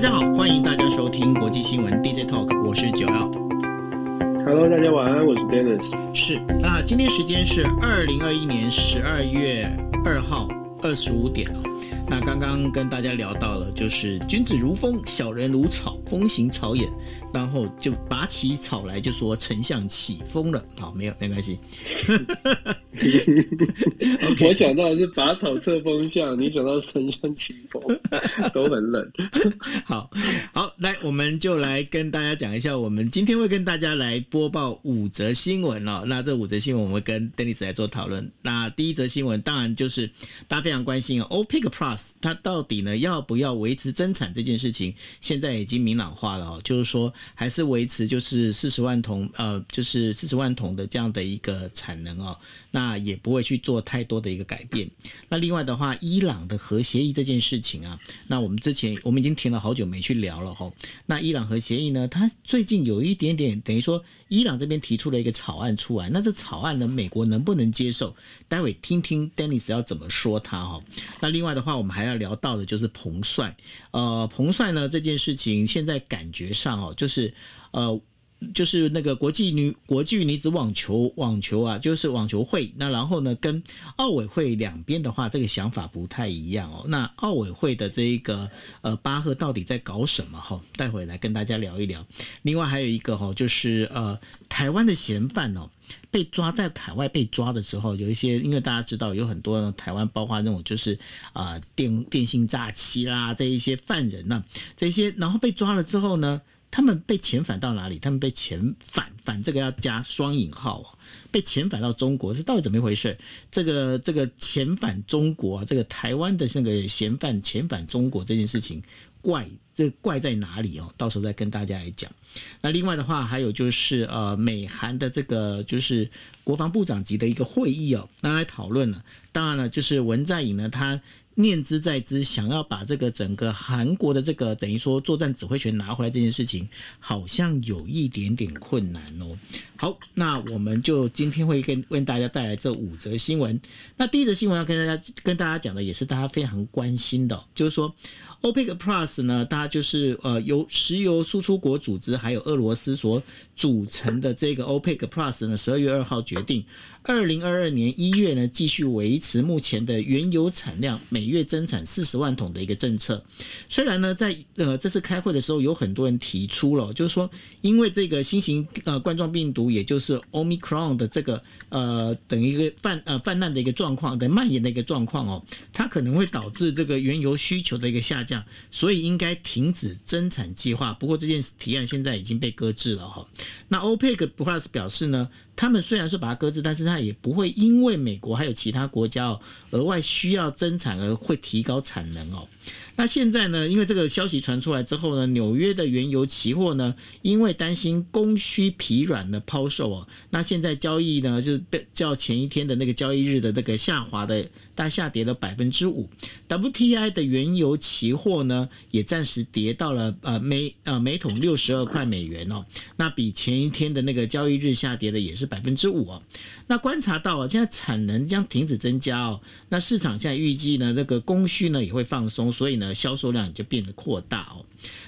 大家好，欢迎大家收听国际新闻 DJ Talk，我是九幺。Hello，大家晚安，我是 Dennis。是啊，今天时间是二零二一年十二月二号二十五点哦。那刚刚跟大家聊到了，就是君子如风，小人如草，风行草偃。然后就拔起草来，就说丞相起风了。好，没有，没关系。okay. 我想到的是拔草测风向，你想到丞相起风，都很冷。好好，来，我们就来跟大家讲一下，我们今天会跟大家来播报五则新闻哦。那这五则新闻，我们跟 Dennis 来做讨论。那第一则新闻，当然就是大家非常关心 OPEC Plus 它到底呢要不要维持增产这件事情，现在已经明朗化了哦，就是说。还是维持就是四十万桶，呃，就是四十万桶的这样的一个产能哦，那也不会去做太多的一个改变。那另外的话，伊朗的核协议这件事情啊，那我们之前我们已经停了好久没去聊了哈。那伊朗核协议呢，它最近有一点点等于说，伊朗这边提出了一个草案出来，那这草案呢，美国能不能接受？待会听听 Dennis 要怎么说他哈。那另外的话，我们还要聊到的就是彭帅，呃，彭帅呢这件事情现在感觉上哦，就。是，呃，就是那个国际女国际女子网球网球啊，就是网球会。那然后呢，跟奥委会两边的话，这个想法不太一样哦。那奥委会的这一个呃巴赫到底在搞什么？哈，待会来跟大家聊一聊。另外还有一个哈，就是呃台湾的嫌犯哦，被抓在海外被抓的时候，有一些因为大家知道有很多台湾包括那种就是啊、电电信诈欺啦这一些犯人呢、这些然后被抓了之后呢。他们被遣返到哪里？他们被遣返返这个要加双引号，被遣返到中国是到底怎么一回事？这个这个遣返中国，这个台湾的那个嫌犯遣返中国这件事情怪，这怪在哪里哦？到时候再跟大家来讲。那另外的话，还有就是呃，美韩的这个就是国防部长级的一个会议哦，那来讨论了。当然了，就是文在寅呢，他。念之在之，想要把这个整个韩国的这个等于说作战指挥权拿回来这件事情，好像有一点点困难哦。好，那我们就今天会跟为大家带来这五则新闻。那第一则新闻要跟大家跟大家讲的，也是大家非常关心的，就是说。OPEC Plus 呢，大家就是呃由石油输出国组织还有俄罗斯所组成的这个 OPEC Plus 呢，十二月二号决定，二零二二年一月呢继续维持目前的原油产量每月增产四十万桶的一个政策。虽然呢，在呃这次开会的时候，有很多人提出了，就是说因为这个新型呃冠状病毒，也就是 Omicron 的这个呃等一个泛呃泛滥的一个状况的蔓延的一个状况哦，它可能会导致这个原油需求的一个下降。所以应该停止增产计划。不过这件提案现在已经被搁置了哈。那 OPEC Plus 表示呢，他们虽然说把它搁置，但是它也不会因为美国还有其他国家哦额外需要增产而会提高产能哦。那现在呢，因为这个消息传出来之后呢，纽约的原油期货呢，因为担心供需疲软的抛售哦，那现在交易呢就是被较前一天的那个交易日的那个下滑的，大下跌了百分之五。WTI 的原油期货呢也暂时跌到了呃每呃每桶六十二块美元哦，那比前一天的那个交易日下跌的也是百分之五哦。那观察到啊，现在产能将停止增加哦，那市场现在预计呢，这个供需呢也会放松，所以呢。销售量也就变得扩大哦。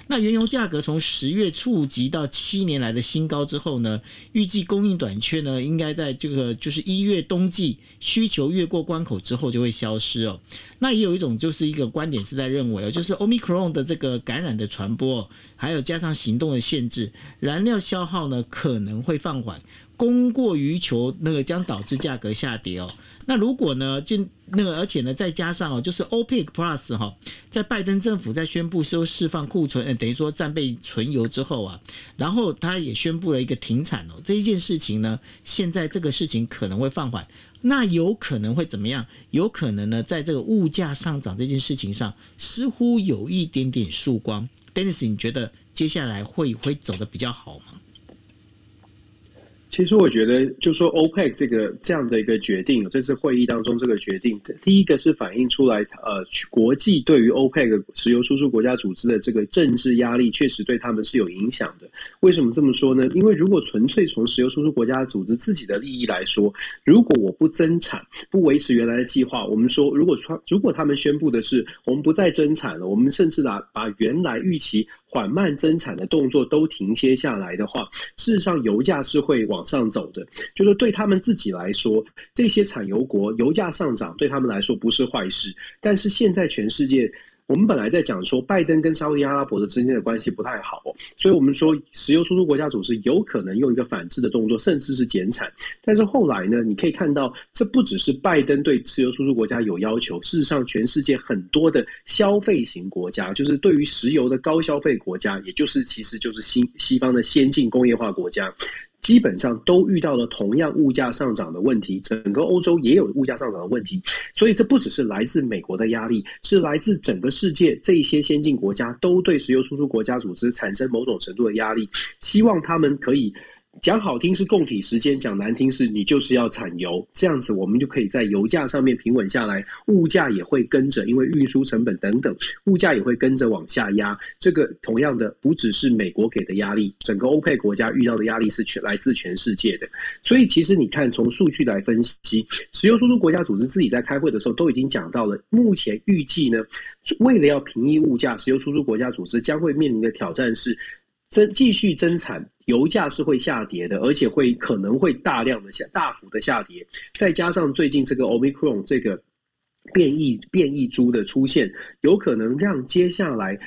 那原油价格从十月触及到七年来的新高之后呢，预计供应短缺呢，应该在这个就是一月冬季需求越过关口之后就会消失哦。那也有一种就是一个观点是在认为哦，就是 Omicron 的这个感染的传播，还有加上行动的限制，燃料消耗呢可能会放缓，供过于求，那个将导致价格下跌哦。那如果呢，就那个，而且呢，再加上哦，就是 OPEC Plus 哈，在拜登政府在宣布说释放库存，呃，等于说战备存油之后啊，然后他也宣布了一个停产哦，这一件事情呢，现在这个事情可能会放缓，那有可能会怎么样？有可能呢，在这个物价上涨这件事情上，似乎有一点点曙光。Dennis，你觉得接下来会会走得比较好吗？其实我觉得，就说 OPEC 这个这样的一个决定，这次会议当中这个决定，第一个是反映出来，呃，国际对于 OPEC 石油输出国家组织的这个政治压力，确实对他们是有影响的。为什么这么说呢？因为如果纯粹从石油输出国家组织自己的利益来说，如果我不增产，不维持原来的计划，我们说，如果如果他们宣布的是我们不再增产了，我们甚至把把原来预期。缓慢增产的动作都停歇下来的话，事实上油价是会往上走的。就是对他们自己来说，这些产油国油价上涨对他们来说不是坏事。但是现在全世界。我们本来在讲说，拜登跟沙特阿拉伯的之间的关系不太好，所以我们说石油输出国家组织有可能用一个反制的动作，甚至是减产。但是后来呢，你可以看到，这不只是拜登对石油输出国家有要求，事实上，全世界很多的消费型国家，就是对于石油的高消费国家，也就是其实就是西西方的先进工业化国家。基本上都遇到了同样物价上涨的问题，整个欧洲也有物价上涨的问题，所以这不只是来自美国的压力，是来自整个世界这一些先进国家都对石油输出国家组织产生某种程度的压力，希望他们可以。讲好听是共体时间，讲难听是你就是要产油，这样子我们就可以在油价上面平稳下来，物价也会跟着，因为运输成本等等，物价也会跟着往下压。这个同样的不只是美国给的压力，整个欧佩国家遇到的压力是全来自全世界的。所以其实你看，从数据来分析，石油输出国家组织自己在开会的时候都已经讲到了，目前预计呢，为了要平抑物价，石油输出国家组织将会面临的挑战是。增继续增产，油价是会下跌的，而且会可能会大量的下大幅的下跌，再加上最近这个 Omicron 这个变异变异株的出现，有可能让接下来。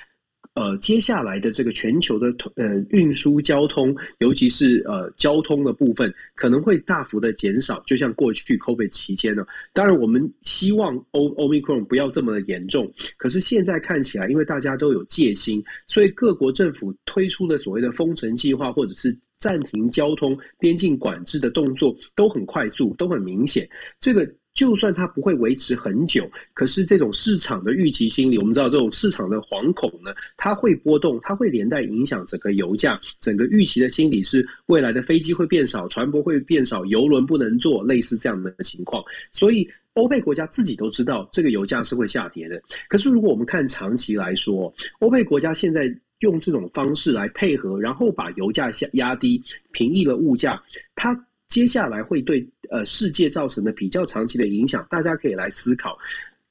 呃，接下来的这个全球的呃运输交通，尤其是呃交通的部分，可能会大幅的减少。就像过去 COVID 期间呢，当然我们希望 Omicron 不要这么的严重。可是现在看起来，因为大家都有戒心，所以各国政府推出的所谓的封城计划，或者是暂停交通、边境管制的动作，都很快速，都很明显。这个。就算它不会维持很久，可是这种市场的预期心理，我们知道这种市场的惶恐呢，它会波动，它会连带影响整个油价，整个预期的心理是未来的飞机会变少，船舶会变少，油轮不能坐，类似这样的情况。所以欧佩国家自己都知道这个油价是会下跌的。可是如果我们看长期来说，欧佩国家现在用这种方式来配合，然后把油价下压低，平抑了物价，它。接下来会对呃世界造成的比较长期的影响，大家可以来思考。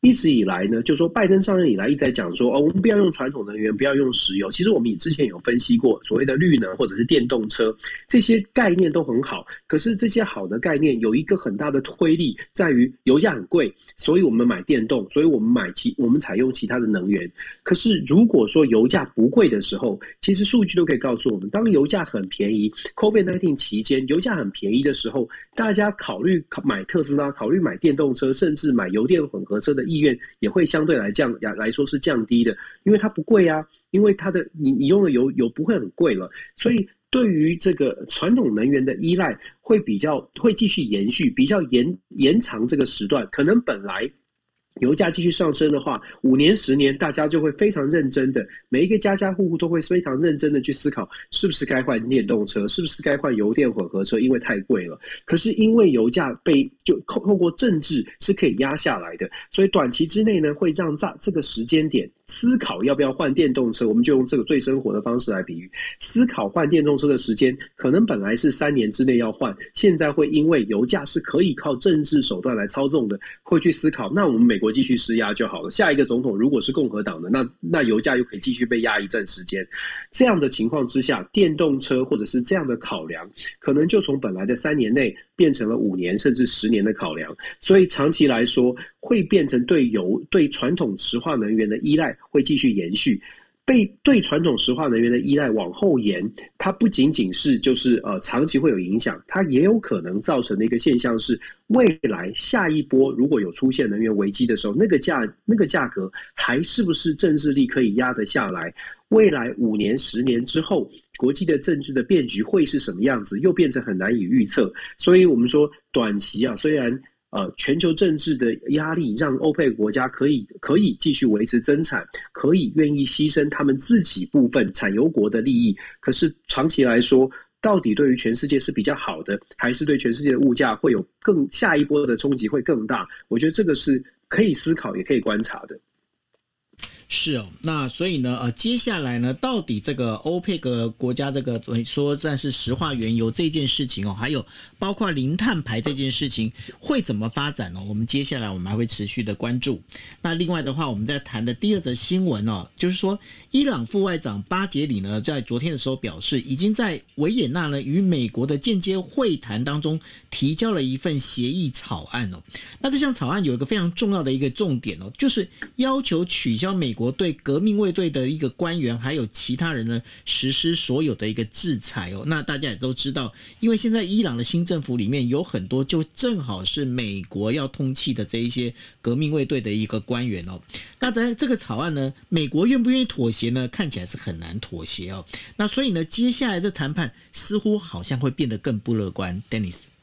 一直以来呢，就说拜登上任以来一直在讲说，哦，我们不要用传统能源，不要用石油。其实我们也之前有分析过，所谓的绿能或者是电动车这些概念都很好。可是这些好的概念有一个很大的推力，在于油价很贵，所以我们买电动，所以我们买其我们采用其他的能源。可是如果说油价不贵的时候，其实数据都可以告诉我们，当油价很便宜，COVID-19 期间油价很便宜的时候，大家考虑买特斯拉，考虑买电动车，甚至买油电混合车的。意愿也会相对来降来说是降低的，因为它不贵啊，因为它的你你用的油油不会很贵了，所以对于这个传统能源的依赖会比较会继续延续，比较延延长这个时段，可能本来。油价继续上升的话，五年、十年，大家就会非常认真的，每一个家家户户都会非常认真的去思考，是不是该换电动车，是不是该换油电混合车，因为太贵了。可是因为油价被就透透过政治是可以压下来的，所以短期之内呢，会让在这个时间点。思考要不要换电动车，我们就用这个最生活的方式来比喻。思考换电动车的时间，可能本来是三年之内要换，现在会因为油价是可以靠政治手段来操纵的，会去思考。那我们美国继续施压就好了。下一个总统如果是共和党的，那那油价又可以继续被压一阵时间。这样的情况之下，电动车或者是这样的考量，可能就从本来的三年内变成了五年甚至十年的考量。所以长期来说，会变成对油、对传统石化能源的依赖会继续延续，被对传统石化能源的依赖往后延，它不仅仅是就是呃长期会有影响，它也有可能造成的一个现象是，未来下一波如果有出现能源危机的时候，那个价那个价格还是不是政治力可以压得下来？未来五年、十年之后，国际的政治的变局会是什么样子？又变成很难以预测。所以我们说短期啊，虽然。呃，全球政治的压力让欧佩国家可以可以继续维持增产，可以愿意牺牲他们自己部分产油国的利益。可是长期来说，到底对于全世界是比较好的，还是对全世界的物价会有更下一波的冲击会更大？我觉得这个是可以思考，也可以观察的。是哦，那所以呢，呃，接下来呢，到底这个欧佩克国家这个说暂时石化原油这件事情哦，还有包括零碳排这件事情会怎么发展呢？我们接下来我们还会持续的关注。那另外的话，我们在谈的第二则新闻哦，就是说伊朗副外长巴杰里呢，在昨天的时候表示，已经在维也纳呢与美国的间接会谈当中提交了一份协议草案哦。那这项草案有一个非常重要的一个重点哦，就是要求取消美国。对革命卫队的一个官员，还有其他人呢，实施所有的一个制裁哦。那大家也都知道，因为现在伊朗的新政府里面有很多，就正好是美国要通气的这一些革命卫队的一个官员哦。那在这个草案呢，美国愿不愿意妥协呢？看起来是很难妥协哦。那所以呢，接下来的谈判似乎好像会变得更不乐观。Dennis。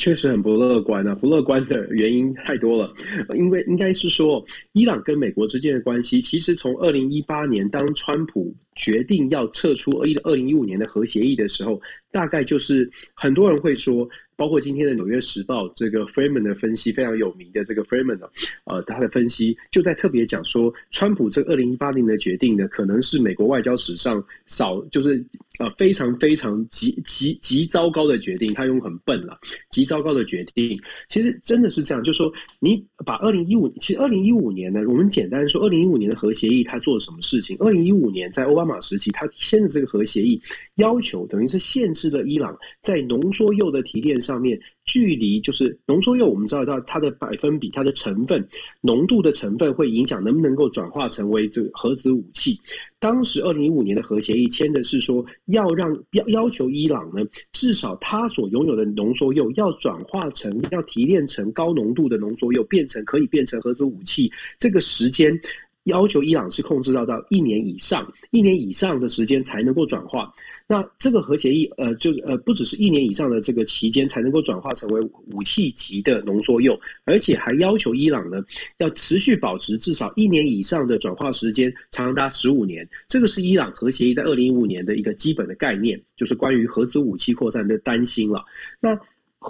确实很不乐观啊！不乐观的原因太多了，因为应该是说，伊朗跟美国之间的关系，其实从二零一八年当川普决定要撤出二一二零一五年的核协议的时候，大概就是很多人会说。包括今天的《纽约时报》这个 Freeman 的分析非常有名的这个 Freeman 呢呃，他的分析就在特别讲说，川普这二零一八年的决定呢，可能是美国外交史上少就是呃非常非常极极极糟糕的决定。他用很笨了，极糟糕的决定。其实真的是这样，就是说你把二零一五，其实二零一五年呢，我们简单说，二零一五年的核协议他做了什么事情？二零一五年在奥巴马时期，他签的这个核协议要求等于是限制了伊朗在浓缩铀的提炼上。上面距离就是浓缩铀，我们知道它它的百分比、它的成分、浓度的成分会影响能不能够转化成为这个核子武器。当时二零一五年的核协议签的是说，要让要要求伊朗呢，至少它所拥有的浓缩铀要转化成要提炼成高浓度的浓缩铀，变成可以变成核子武器。这个时间要求伊朗是控制到到一年以上，一年以上的时间才能够转化。那这个核协议，呃，就呃，不只是一年以上的这个期间才能够转化成为武器级的浓缩铀，而且还要求伊朗呢要持续保持至少一年以上的转化时间，长达十五年。这个是伊朗核协议在二零一五年的一个基本的概念，就是关于核子武器扩散的担心了。那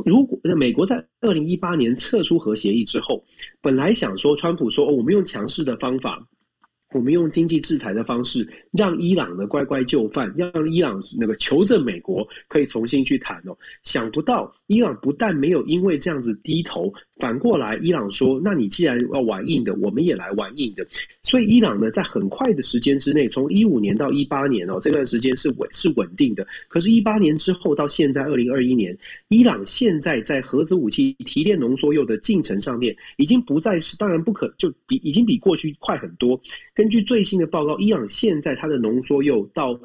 如果美国在二零一八年撤出核协议之后，本来想说川普说，哦，我们用强势的方法。我们用经济制裁的方式，让伊朗的乖乖就范，让伊朗那个求证美国可以重新去谈哦。想不到伊朗不但没有因为这样子低头，反过来伊朗说：“那你既然要玩硬的，我们也来玩硬的。”所以伊朗呢，在很快的时间之内，从一五年到一八年哦，这段时间是稳是稳定的。可是，一八年之后到现在二零二一年，伊朗现在在核子武器提炼浓缩铀的进程上面，已经不再是，当然不可，就比已经比过去快很多。根据最新的报告，伊朗现在它的浓缩铀到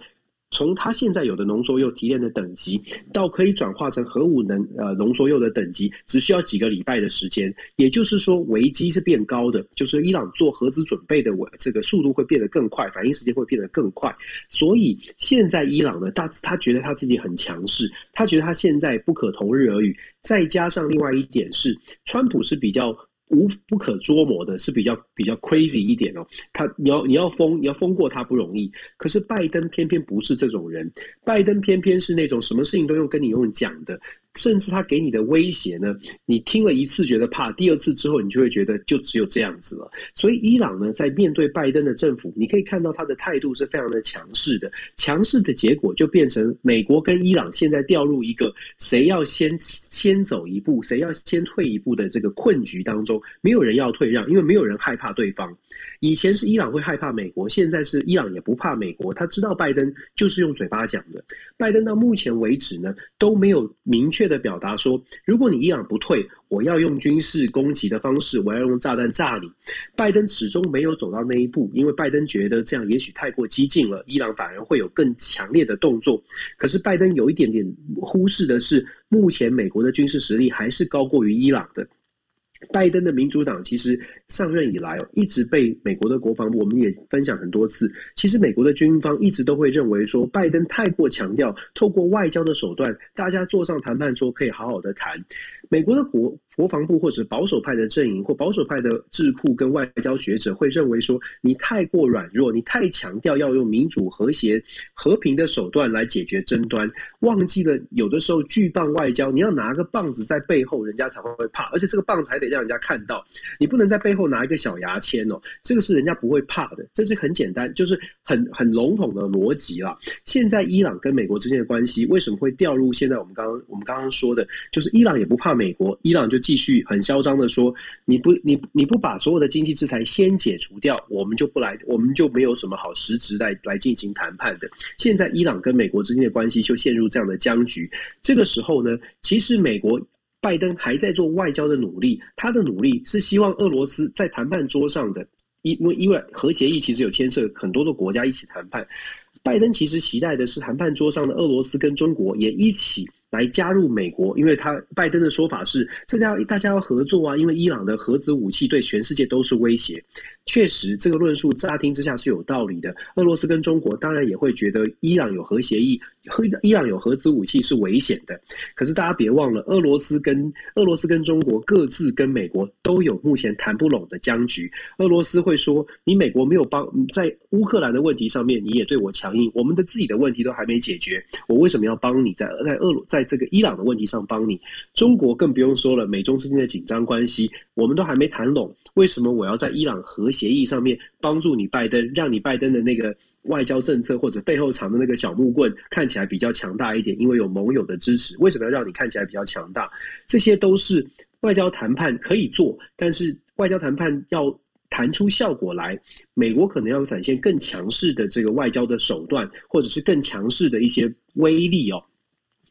从它现在有的浓缩铀提炼的等级，到可以转化成核武能呃浓缩铀的等级，只需要几个礼拜的时间。也就是说，危机是变高的，就是伊朗做核子准备的这个速度会变得更快，反应时间会变得更快。所以现在伊朗呢，他他觉得他自己很强势，他觉得他现在不可同日而语。再加上另外一点是，川普是比较。无不可捉摸的，是比较比较 crazy 一点哦。他你要你要疯你要疯过他不容易，可是拜登偏偏不是这种人，拜登偏偏是那种什么事情都用跟你用讲的。甚至他给你的威胁呢，你听了一次觉得怕，第二次之后你就会觉得就只有这样子了。所以伊朗呢，在面对拜登的政府，你可以看到他的态度是非常的强势的。强势的结果就变成美国跟伊朗现在掉入一个谁要先先走一步，谁要先退一步的这个困局当中。没有人要退让，因为没有人害怕对方。以前是伊朗会害怕美国，现在是伊朗也不怕美国。他知道拜登就是用嘴巴讲的。拜登到目前为止呢，都没有明确的表达说，如果你伊朗不退，我要用军事攻击的方式，我要用炸弹炸你。拜登始终没有走到那一步，因为拜登觉得这样也许太过激进了，伊朗反而会有更强烈的动作。可是拜登有一点点忽视的是，目前美国的军事实力还是高过于伊朗的。拜登的民主党其实上任以来哦，一直被美国的国防部，我们也分享很多次。其实美国的军方一直都会认为说，拜登太过强调透过外交的手段，大家坐上谈判桌可以好好的谈。美国的国国防部或者保守派的阵营或保守派的智库跟外交学者会认为说，你太过软弱，你太强调要用民主、和谐、和平的手段来解决争端，忘记了有的时候巨棒外交，你要拿个棒子在背后，人家才会怕，而且这个棒子还得让人家看到，你不能在背后拿一个小牙签哦，这个是人家不会怕的，这是很简单，就是很很笼统的逻辑啦。现在伊朗跟美国之间的关系为什么会掉入现在我们刚刚我们刚刚说的，就是伊朗也不怕美国，伊朗就。继续很嚣张的说：“你不，你你不把所有的经济制裁先解除掉，我们就不来，我们就没有什么好实质来来进行谈判的。”现在伊朗跟美国之间的关系就陷入这样的僵局。这个时候呢，其实美国拜登还在做外交的努力，他的努力是希望俄罗斯在谈判桌上的，因为因为核协议其实有牵涉很多的国家一起谈判。拜登其实期待的是谈判桌上的俄罗斯跟中国也一起。来加入美国，因为他拜登的说法是，这家大家要合作啊，因为伊朗的核子武器对全世界都是威胁。确实，这个论述乍听之下是有道理的。俄罗斯跟中国当然也会觉得伊朗有核协议，和伊朗有核子武器是危险的。可是大家别忘了，俄罗斯跟俄罗斯跟中国各自跟美国都有目前谈不拢的僵局。俄罗斯会说：“你美国没有帮在乌克兰的问题上面，你也对我强硬，我们的自己的问题都还没解决，我为什么要帮你在在俄罗在这个伊朗的问题上帮你？”中国更不用说了，美中之间的紧张关系，我们都还没谈拢，为什么我要在伊朗核？协议上面帮助你拜登，让你拜登的那个外交政策或者背后藏的那个小木棍看起来比较强大一点，因为有盟友的支持。为什么要让你看起来比较强大？这些都是外交谈判可以做，但是外交谈判要谈出效果来，美国可能要展现更强势的这个外交的手段，或者是更强势的一些威力哦，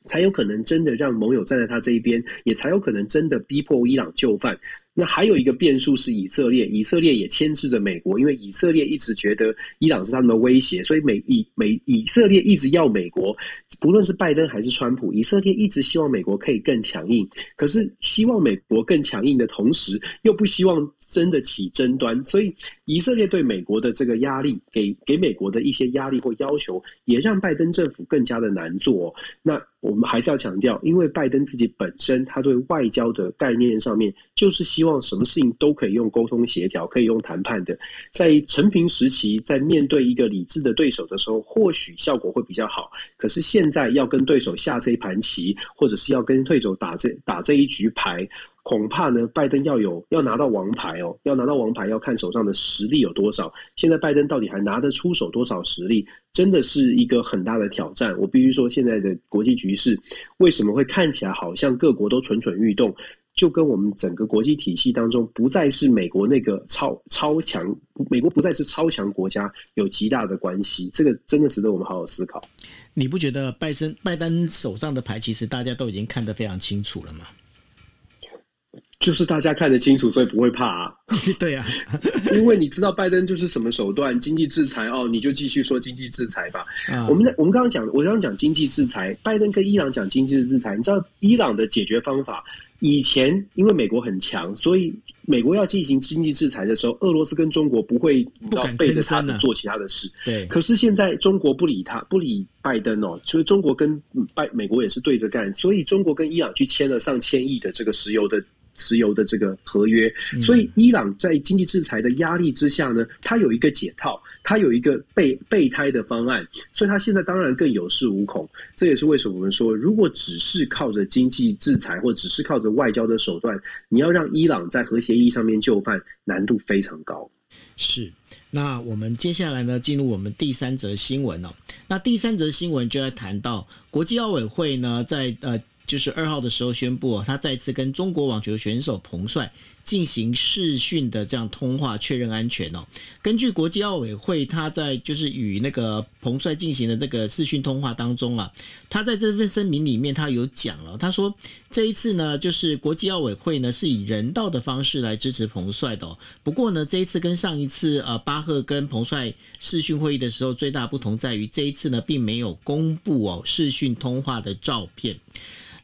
才有可能真的让盟友站在他这一边，也才有可能真的逼迫伊朗就范。那还有一个变数是以色列，以色列也牵制着美国，因为以色列一直觉得伊朗是他们的威胁，所以美以美以色列一直要美国，不论是拜登还是川普，以色列一直希望美国可以更强硬。可是希望美国更强硬的同时，又不希望真的起争端，所以以色列对美国的这个压力，给给美国的一些压力或要求，也让拜登政府更加的难做。那我们还是要强调，因为拜登自己本身他对外交的概念上面，就是希望什么事情都可以用沟通协调，可以用谈判的。在陈平时期，在面对一个理智的对手的时候，或许效果会比较好。可是现在要跟对手下这一盘棋，或者是要跟对手打这打这一局牌，恐怕呢，拜登要有要拿到王牌哦，要拿到王牌，要看手上的实力有多少。现在拜登到底还拿得出手多少实力，真的是一个很大的挑战。我必须说，现在的国际局势为什么会看起来好像各国都蠢蠢欲动？就跟我们整个国际体系当中不再是美国那个超超强，美国不再是超强国家有极大的关系，这个真的值得我们好好思考。你不觉得拜登拜登手上的牌其实大家都已经看得非常清楚了吗？就是大家看得清楚，所以不会怕啊。对啊，因为你知道拜登就是什么手段，经济制裁哦，你就继续说经济制裁吧。嗯、我们在我们刚刚讲，我刚刚讲经济制裁，拜登跟伊朗讲经济制裁，你知道伊朗的解决方法？以前因为美国很强，所以美国要进行经济制裁的时候，俄罗斯跟中国不会你知道背着他的做其他的事。对，可是现在中国不理他，不理拜登哦，所以中国跟拜美国也是对着干，所以中国跟伊朗去签了上千亿的这个石油的。石油的这个合约，所以伊朗在经济制裁的压力之下呢，它有一个解套，它有一个备备胎的方案，所以它现在当然更有恃无恐。这也是为什么我们说，如果只是靠着经济制裁，或只是靠着外交的手段，你要让伊朗在核协议上面就范，难度非常高。是，那我们接下来呢，进入我们第三则新闻哦。那第三则新闻就要谈到国际奥委会呢，在呃。就是二号的时候宣布，他再次跟中国网球选手彭帅进行视讯的这样通话，确认安全哦。根据国际奥委会，他在就是与那个彭帅进行的这个视讯通话当中啊，他在这份声明里面他有讲了，他说这一次呢，就是国际奥委会呢是以人道的方式来支持彭帅的。不过呢，这一次跟上一次呃巴赫跟彭帅视讯会议的时候，最大不同在于这一次呢并没有公布哦视讯通话的照片。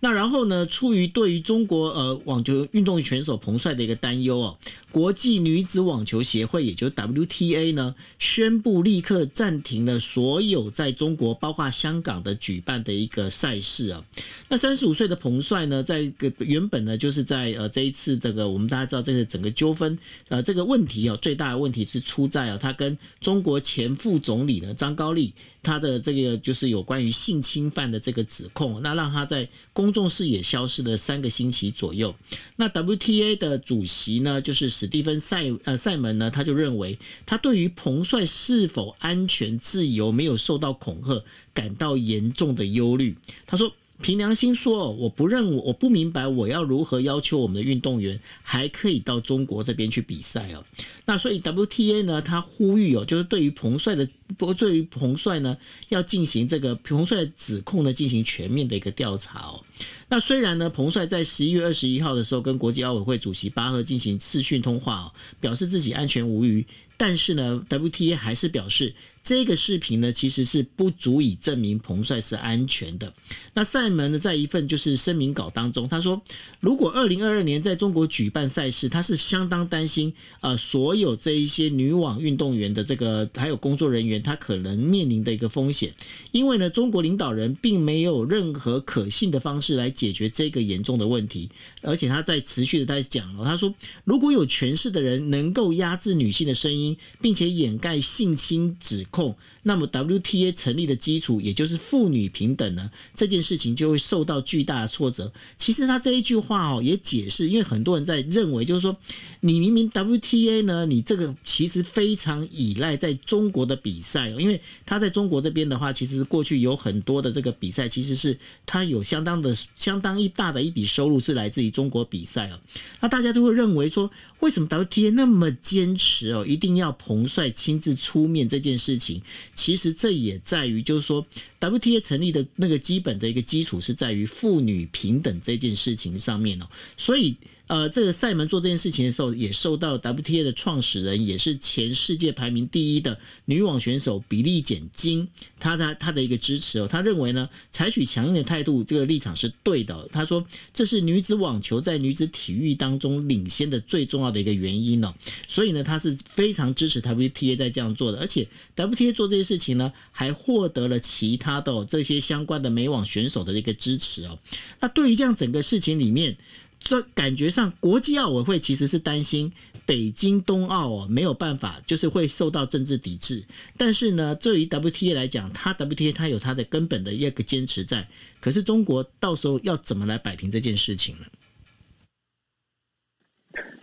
那然后呢，出于对于中国呃网球运动选手彭帅的一个担忧哦，国际女子网球协会，也就 WTA 呢，宣布立刻暂停了所有在中国，包括香港的举办的一个赛事啊。那三十五岁的彭帅呢，在个原本呢，就是在呃这一次这个我们大家知道这个整个纠纷呃这个问题啊，最大的问题是出在啊，他跟中国前副总理呢张高丽。他的这个就是有关于性侵犯的这个指控，那让他在公众视野消失了三个星期左右。那 WTA 的主席呢，就是史蒂芬塞呃塞门呢，他就认为他对于彭帅是否安全自由没有受到恐吓感到严重的忧虑。他说。凭良心说，我不认我，我不明白我要如何要求我们的运动员还可以到中国这边去比赛哦。那所以 WTA 呢，他呼吁哦，就是对于彭帅的，不对于彭帅呢，要进行这个彭帅的指控呢，进行全面的一个调查哦。那虽然呢，彭帅在十一月二十一号的时候跟国际奥委会主席巴赫进行视讯通话哦，表示自己安全无虞。但是呢，WTA 还是表示，这个视频呢，其实是不足以证明彭帅是安全的。那赛门呢，在一份就是声明稿当中，他说，如果二零二二年在中国举办赛事，他是相当担心，呃，所有这一些女网运动员的这个还有工作人员，他可能面临的一个风险。因为呢，中国领导人并没有任何可信的方式来解决这个严重的问题，而且他在持续的在讲了，他说，如果有权势的人能够压制女性的声音。并且掩盖性侵指控，那么 WTA 成立的基础，也就是妇女平等呢，这件事情就会受到巨大的挫折。其实他这一句话哦，也解释，因为很多人在认为，就是说，你明明 WTA 呢，你这个其实非常依赖在中国的比赛，因为他在中国这边的话，其实过去有很多的这个比赛，其实是他有相当的、相当一大的一笔收入是来自于中国比赛哦。那大家都会认为说，为什么 WTA 那么坚持哦，一定要彭帅亲自出面这件事情？其实这也在于，就是说，WTA 成立的那个基本的一个基础是在于妇女平等这件事情上面哦，所以。呃，这个赛门做这件事情的时候，也受到 WTA 的创始人，也是前世界排名第一的女网选手比利简金，他的他的一个支持哦。他认为呢，采取强硬的态度，这个立场是对的。他说，这是女子网球在女子体育当中领先的最重要的一个原因哦。所以呢，他是非常支持 WTA 在这样做的，而且 WTA 做这些事情呢，还获得了其他的这些相关的美网选手的一个支持哦。那对于这样整个事情里面，这感觉上，国际奥委会其实是担心北京冬奥哦没有办法，就是会受到政治抵制。但是呢，对于 WTA 来讲，它 WTA 它有它的根本的一个坚持在。可是中国到时候要怎么来摆平这件事情呢？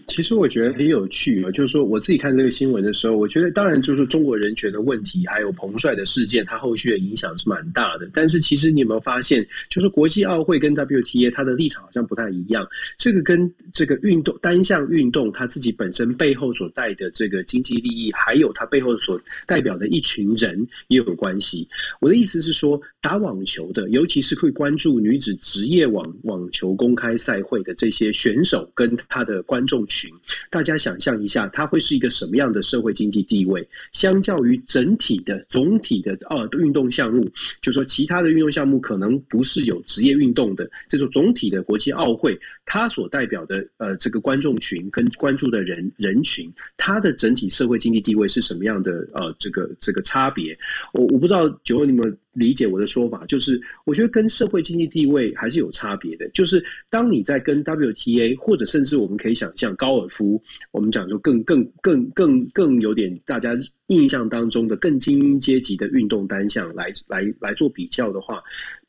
其实我觉得很有趣啊，就是说我自己看这个新闻的时候，我觉得当然就是中国人权的问题，还有彭帅的事件，它后续的影响是蛮大的。但是其实你有没有发现，就是国际奥会跟 WTA 它的立场好像不太一样。这个跟这个运动单项运动它自己本身背后所带的这个经济利益，还有它背后所代表的一群人也有关系。我的意思是说，打网球的，尤其是会关注女子职业网网球公开赛会的这些选手跟他的观众群。群，大家想象一下，它会是一个什么样的社会经济地位？相较于整体的总体的呃运动项目，就说其他的运动项目可能不是有职业运动的，这种总体的国际奥会，它所代表的呃这个观众群跟关注的人人群，它的整体社会经济地位是什么样的呃这个这个差别？我我不知道九你们。理解我的说法，就是我觉得跟社会经济地位还是有差别的。就是当你在跟 WTA 或者甚至我们可以想象高尔夫，我们讲说更更更更更有点大家印象当中的更精英阶级的运动单项来来来做比较的话，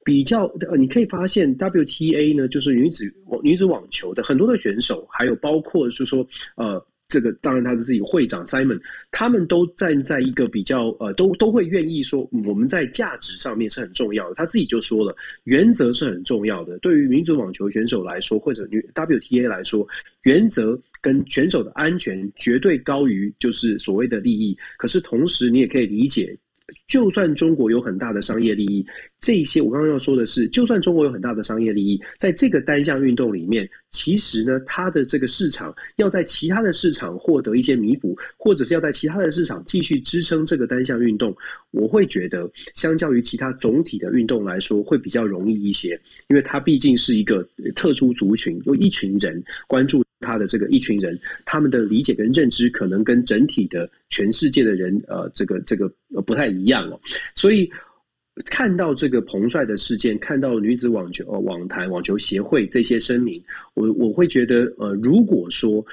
比较呃你可以发现 WTA 呢，就是女子女子网球的很多的选手，还有包括就是说呃。这个当然，他是自己会长 Simon，他们都站在一个比较呃，都都会愿意说，我们在价值上面是很重要的。他自己就说了，原则是很重要的。对于民族网球选手来说，或者女 WTA 来说，原则跟选手的安全绝对高于就是所谓的利益。可是同时，你也可以理解。就算中国有很大的商业利益，这些我刚刚要说的是，就算中国有很大的商业利益，在这个单项运动里面，其实呢，它的这个市场要在其他的市场获得一些弥补，或者是要在其他的市场继续支撑这个单项运动，我会觉得，相较于其他总体的运动来说，会比较容易一些，因为它毕竟是一个特殊族群，有一群人关注。他的这个一群人，他们的理解跟认知可能跟整体的全世界的人，呃，这个这个不太一样哦。所以看到这个彭帅的事件，看到女子网球网坛网球协会这些声明，我我会觉得，呃，如果说。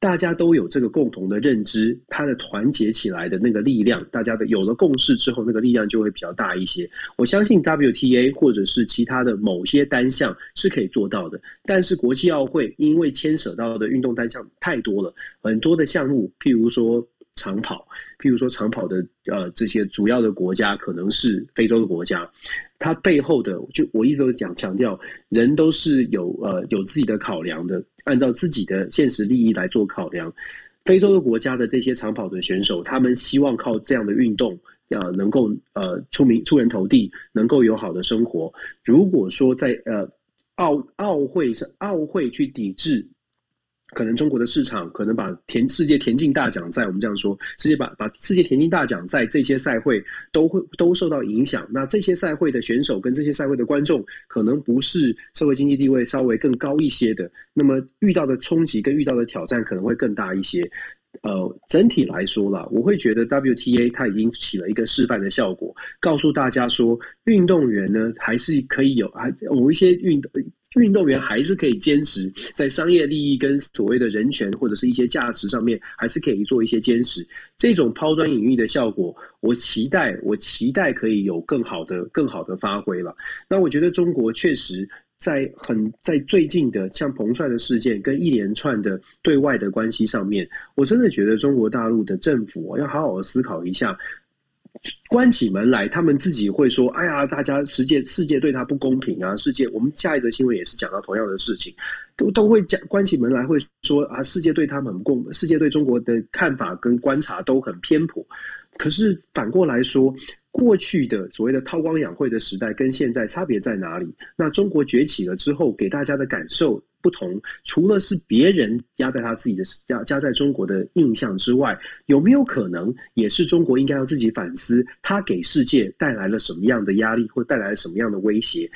大家都有这个共同的认知，它的团结起来的那个力量，大家的有了共识之后，那个力量就会比较大一些。我相信 WTA 或者是其他的某些单项是可以做到的，但是国际奥会因为牵涉到的运动单项太多了，很多的项目，譬如说长跑，譬如说长跑的呃这些主要的国家可能是非洲的国家。它背后的，就我一直都讲强调，人都是有呃有自己的考量的，按照自己的现实利益来做考量。非洲的国家的这些长跑的选手，他们希望靠这样的运动，呃，能够呃出名出人头地，能够有好的生活。如果说在呃奥奥会上奥会去抵制。可能中国的市场可能把田世界田径大奖赛，我们这样说，世界把把世界田径大奖赛这些赛会都会都受到影响。那这些赛会的选手跟这些赛会的观众，可能不是社会经济地位稍微更高一些的，那么遇到的冲击跟遇到的挑战可能会更大一些。呃，整体来说啦，我会觉得 WTA 它已经起了一个示范的效果，告诉大家说，运动员呢还是可以有还某一些运动。运动员还是可以坚持在商业利益跟所谓的人权或者是一些价值上面，还是可以做一些坚持。这种抛砖引玉的效果，我期待，我期待可以有更好的、更好的发挥了。那我觉得中国确实在很在最近的像彭帅的事件跟一连串的对外的关系上面，我真的觉得中国大陆的政府要好好思考一下。关起门来，他们自己会说：“哎呀，大家世界世界对他不公平啊！”世界，我们下一则新闻也是讲到同样的事情，都都会讲关起门来会说啊，世界对他们很不公，世界对中国的看法跟观察都很偏颇。可是反过来说，过去的所谓的韬光养晦的时代跟现在差别在哪里？那中国崛起了之后，给大家的感受。不同，除了是别人压在他自己的加加在中国的印象之外，有没有可能也是中国应该要自己反思，他给世界带来了什么样的压力，或带来了什么样的威胁？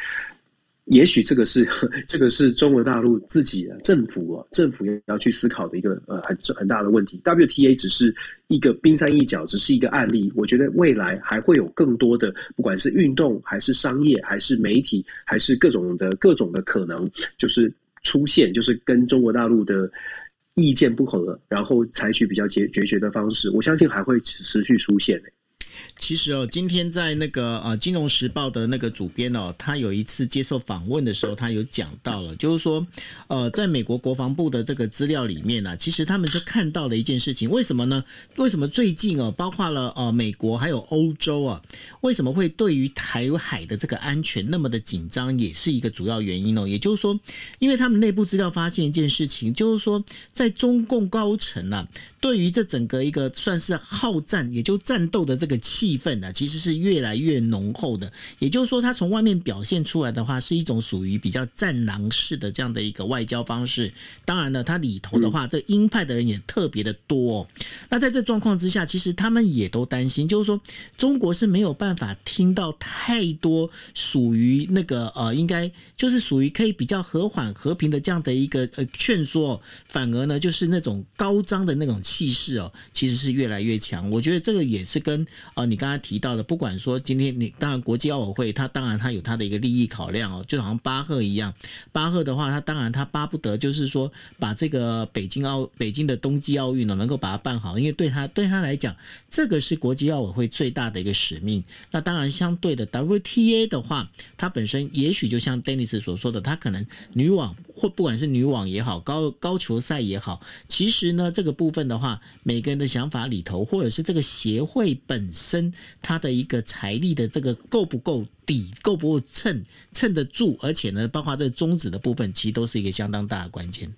也许这个是 这个是中国大陆自己政府啊，政府要去思考的一个呃很很大的问题。WTA 只是一个冰山一角，只是一个案例。我觉得未来还会有更多的，不管是运动还是商业，还是媒体，还是各种的各种的可能，就是。出现就是跟中国大陆的意见不合，然后采取比较决决绝的方式，我相信还会持续出现的。其实哦，今天在那个呃《金融时报》的那个主编哦，他有一次接受访问的时候，他有讲到了，就是说，呃，在美国国防部的这个资料里面呢、其实他们就看到了一件事情，为什么呢？为什么最近哦，包括了呃美国还有欧洲啊，为什么会对于台海的这个安全那么的紧张，也是一个主要原因哦。也就是说，因为他们内部资料发现一件事情，就是说，在中共高层啊，对于这整个一个算是好战，也就战斗的这个。气氛呢，其实是越来越浓厚的。也就是说，它从外面表现出来的话，是一种属于比较战狼式的这样的一个外交方式。当然了，它里头的话，这鹰派的人也特别的多哦。那在这状况之下，其实他们也都担心，就是说，中国是没有办法听到太多属于那个呃，应该就是属于可以比较和缓和平的这样的一个呃劝说，反而呢，就是那种高张的那种气势哦，其实是越来越强。我觉得这个也是跟啊，你刚才提到的，不管说今天你当然国际奥委会，它当然它有它的一个利益考量哦，就好像巴赫一样，巴赫的话，他当然他巴不得就是说把这个北京奥北京的冬季奥运呢能够把它办好，因为对他对他来讲，这个是国际奥委会最大的一个使命。那当然相对的 WTA 的话，它本身也许就像 Dennis 所说的，它可能女网。或不管是女网也好，高高球赛也好，其实呢，这个部分的话，每个人的想法里头，或者是这个协会本身它的一个财力的这个够不够底，够不够撑撑得住，而且呢，包括这个宗旨的部分，其实都是一个相当大的关键。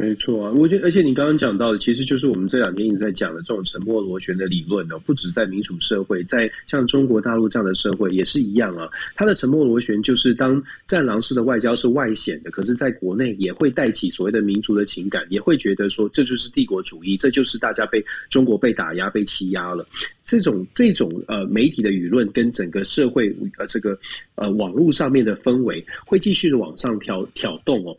没错啊，我觉得，而且你刚刚讲到的，其实就是我们这两天一直在讲的这种沉默螺旋的理论呢。不止在民主社会，在像中国大陆这样的社会也是一样啊。它的沉默螺旋就是当战狼式的外交是外显的，可是在国内也会带起所谓的民族的情感，也会觉得说这就是帝国主义，这就是大家被中国被打压、被欺压了。这种这种呃媒体的舆论跟整个社会呃这个呃网络上面的氛围会继续的往上挑挑动哦，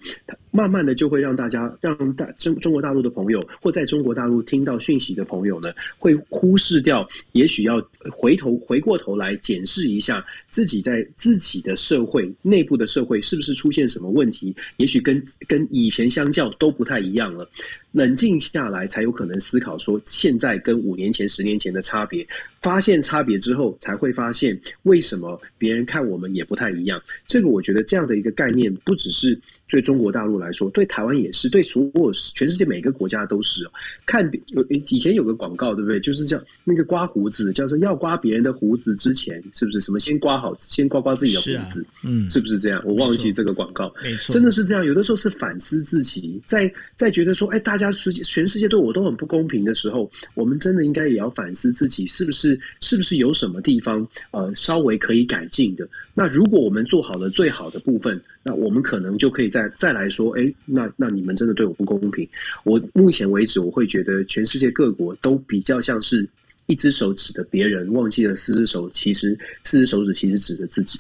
慢慢的就会让大家让让大中中国大陆的朋友或在中国大陆听到讯息的朋友呢，会忽视掉，也许要回头回过头来检视一下自己在自己的社会内部的社会是不是出现什么问题，也许跟跟以前相较都不太一样了。冷静下来，才有可能思考说现在跟五年前、十年前的差别。发现差别之后，才会发现为什么别人看我们也不太一样。这个我觉得这样的一个概念，不只是对中国大陆来说，对台湾也是，对所有全世界每个国家都是。看有以前有个广告，对不对？就是叫那个刮胡子，叫做要刮别人的胡子之前，是不是什么先刮好，先刮刮自己的胡子？啊、嗯，是不是这样？我忘记这个广告，没错，真的是这样。有的时候是反思自己，在在觉得说，哎，大家世界全世界对我都很不公平的时候，我们真的应该也要反思自己，是不是是不是有什么地方呃稍微可以改进的？那如果我们做好了最好的部分，那我们可能就可以再再来说，哎，那那你们真的对我不公平。我目前为止，我会觉得全世界各国都比较像是一只手指的别人，忘记了四只手，其实四只手指其实指着自己。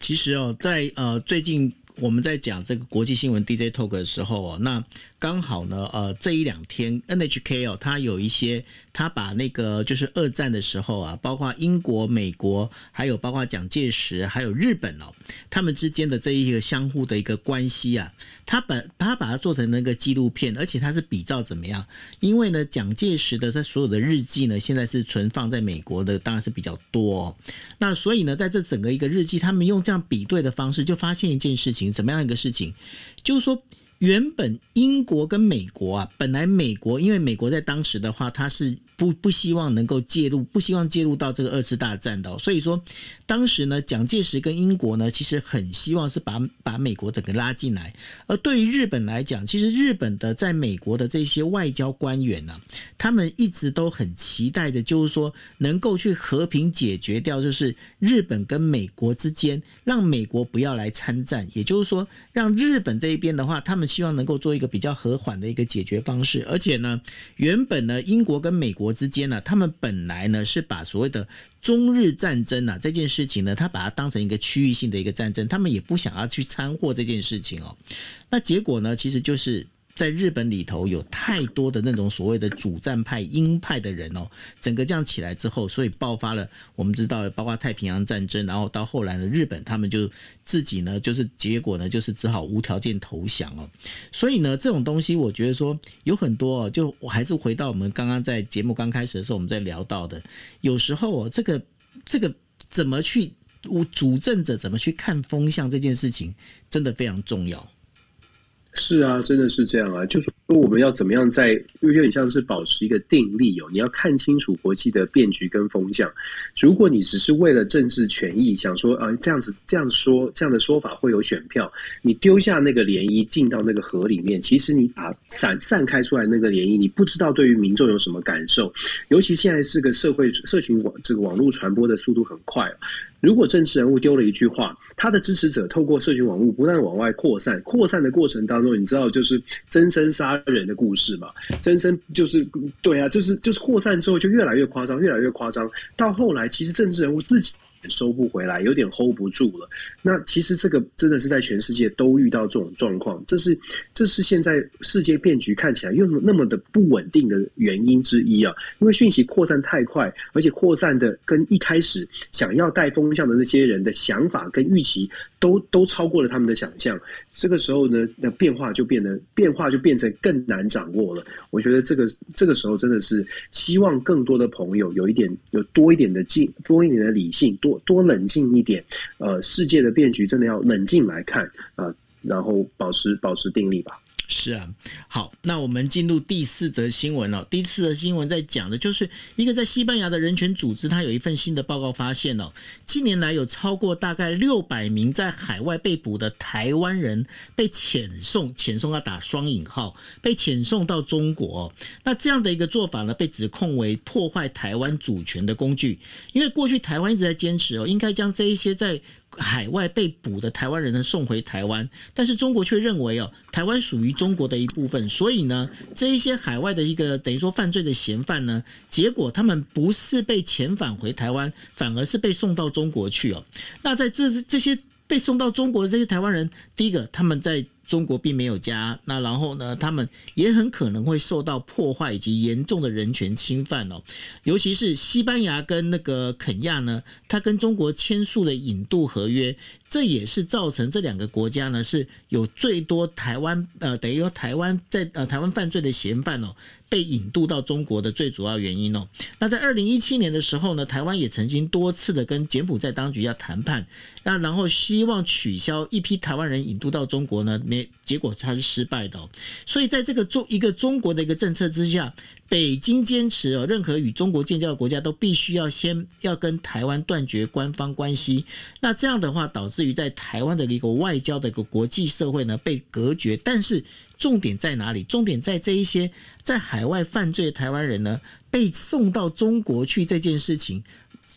其实哦，在呃最近我们在讲这个国际新闻 DJ Talk 的时候哦，那。刚好呢，呃，这一两天 NHK 哦，它有一些，它把那个就是二战的时候啊，包括英国、美国，还有包括蒋介石，还有日本哦，他们之间的这一个相互的一个关系啊，他把他把它做成那个纪录片，而且它是比照怎么样？因为呢，蒋介石的他所有的日记呢，现在是存放在美国的，当然是比较多。那所以呢，在这整个一个日记，他们用这样比对的方式，就发现一件事情，怎么样一个事情？就是说。原本英国跟美国啊，本来美国因为美国在当时的话，它是。不不希望能够介入，不希望介入到这个二次大战的，所以说当时呢，蒋介石跟英国呢，其实很希望是把把美国整个拉进来。而对于日本来讲，其实日本的在美国的这些外交官员呢、他们一直都很期待的，就是说能够去和平解决掉，就是日本跟美国之间，让美国不要来参战，也就是说，让日本这一边的话，他们希望能够做一个比较和缓的一个解决方式。而且呢，原本呢，英国跟美国。之间呢，他们本来呢是把所谓的中日战争啊这件事情呢，他把它当成一个区域性的一个战争，他们也不想要去掺和这件事情哦。那结果呢，其实就是。在日本里头有太多的那种所谓的主战派、鹰派的人哦，整个这样起来之后，所以爆发了。我们知道，包括太平洋战争，然后到后来的日本他们就自己呢，就是结果呢，就是只好无条件投降哦。所以呢，这种东西我觉得说有很多哦，就我还是回到我们刚刚在节目刚开始的时候我们在聊到的，有时候哦，这个这个怎么去我主政者怎么去看风向这件事情，真的非常重要。是啊，真的是这样啊。就是说，我们要怎么样在，因为有点像是保持一个定力哦。你要看清楚国际的变局跟风向。如果你只是为了政治权益，想说啊，这样子这样说这样的说法会有选票，你丢下那个涟漪进到那个河里面，其实你把散散开出来那个涟漪，你不知道对于民众有什么感受。尤其现在是个社会社群网这个网络传播的速度很快。如果政治人物丢了一句话，他的支持者透过社群网络不断往外扩散，扩散的过程当中，你知道就是真身杀人的故事嘛？真身就是对啊，就是就是扩散之后就越来越夸张，越来越夸张，到后来其实政治人物自己。收不回来，有点 hold 不住了。那其实这个真的是在全世界都遇到这种状况，这是这是现在世界变局看起来又那么的不稳定的原因之一啊。因为讯息扩散太快，而且扩散的跟一开始想要带风向的那些人的想法跟预期都都超过了他们的想象。这个时候呢，那变化就变得变化就变成更难掌握了。我觉得这个这个时候真的是希望更多的朋友有一点有多一点的静，多一点的理性，多多冷静一点。呃，世界的变局真的要冷静来看啊，然后保持保持定力吧。是啊，好，那我们进入第四则新闻哦。第四则新闻在讲的就是一个在西班牙的人权组织，它有一份新的报告发现哦，近年来有超过大概六百名在海外被捕的台湾人被遣送，遣送要打双引号，被遣送到中国。那这样的一个做法呢，被指控为破坏台湾主权的工具。因为过去台湾一直在坚持哦，应该将这一些在海外被捕的台湾人呢送回台湾，但是中国却认为哦，台湾属于中国的一部分，所以呢，这一些海外的一个等于说犯罪的嫌犯呢，结果他们不是被遣返回台湾，反而是被送到中国去哦。那在这这些被送到中国的这些台湾人，第一个他们在。中国并没有加，那然后呢，他们也很可能会受到破坏以及严重的人权侵犯哦。尤其是西班牙跟那个肯亚呢，他跟中国签署了引渡合约，这也是造成这两个国家呢是有最多台湾呃，等于说台湾在呃台湾犯罪的嫌犯哦。被引渡到中国的最主要原因哦，那在二零一七年的时候呢，台湾也曾经多次的跟柬埔寨当局要谈判，那然后希望取消一批台湾人引渡到中国呢，没结果它是失败的哦。所以在这个中一个中国的一个政策之下，北京坚持哦，任何与中国建交的国家都必须要先要跟台湾断绝官方关系。那这样的话，导致于在台湾的一个外交的一个国际社会呢被隔绝，但是。重点在哪里？重点在这一些在海外犯罪的台湾人呢，被送到中国去这件事情，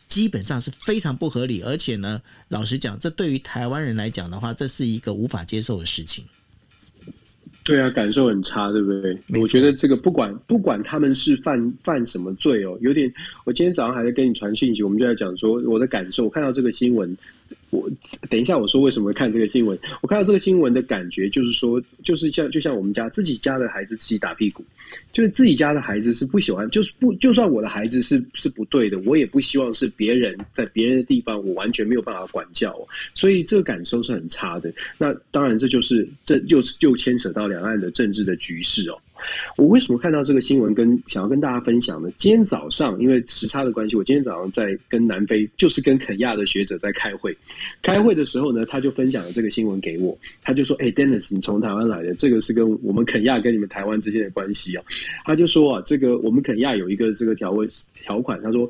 基本上是非常不合理，而且呢，老实讲，这对于台湾人来讲的话，这是一个无法接受的事情。对啊，感受很差，对不对？我觉得这个不管不管他们是犯犯什么罪哦，有点。我今天早上还在跟你传讯息，我们就在讲说我的感受。我看到这个新闻。我等一下，我说为什么会看这个新闻？我看到这个新闻的感觉就是说，就是像就像我们家自己家的孩子自己打屁股，就是自己家的孩子是不喜欢，就是不就算我的孩子是是不对的，我也不希望是别人在别人的地方，我完全没有办法管教，所以这个感受是很差的。那当然，这就是这又又牵扯到两岸的政治的局势哦。我为什么看到这个新闻，跟想要跟大家分享呢？今天早上因为时差的关系，我今天早上在跟南非，就是跟肯亚的学者在开会。开会的时候呢，他就分享了这个新闻给我，他就说：“哎，Dennis，你从台湾来的，这个是跟我们肯亚跟你们台湾之间的关系啊。”他就说啊，这个我们肯亚有一个这个条文条款，他说，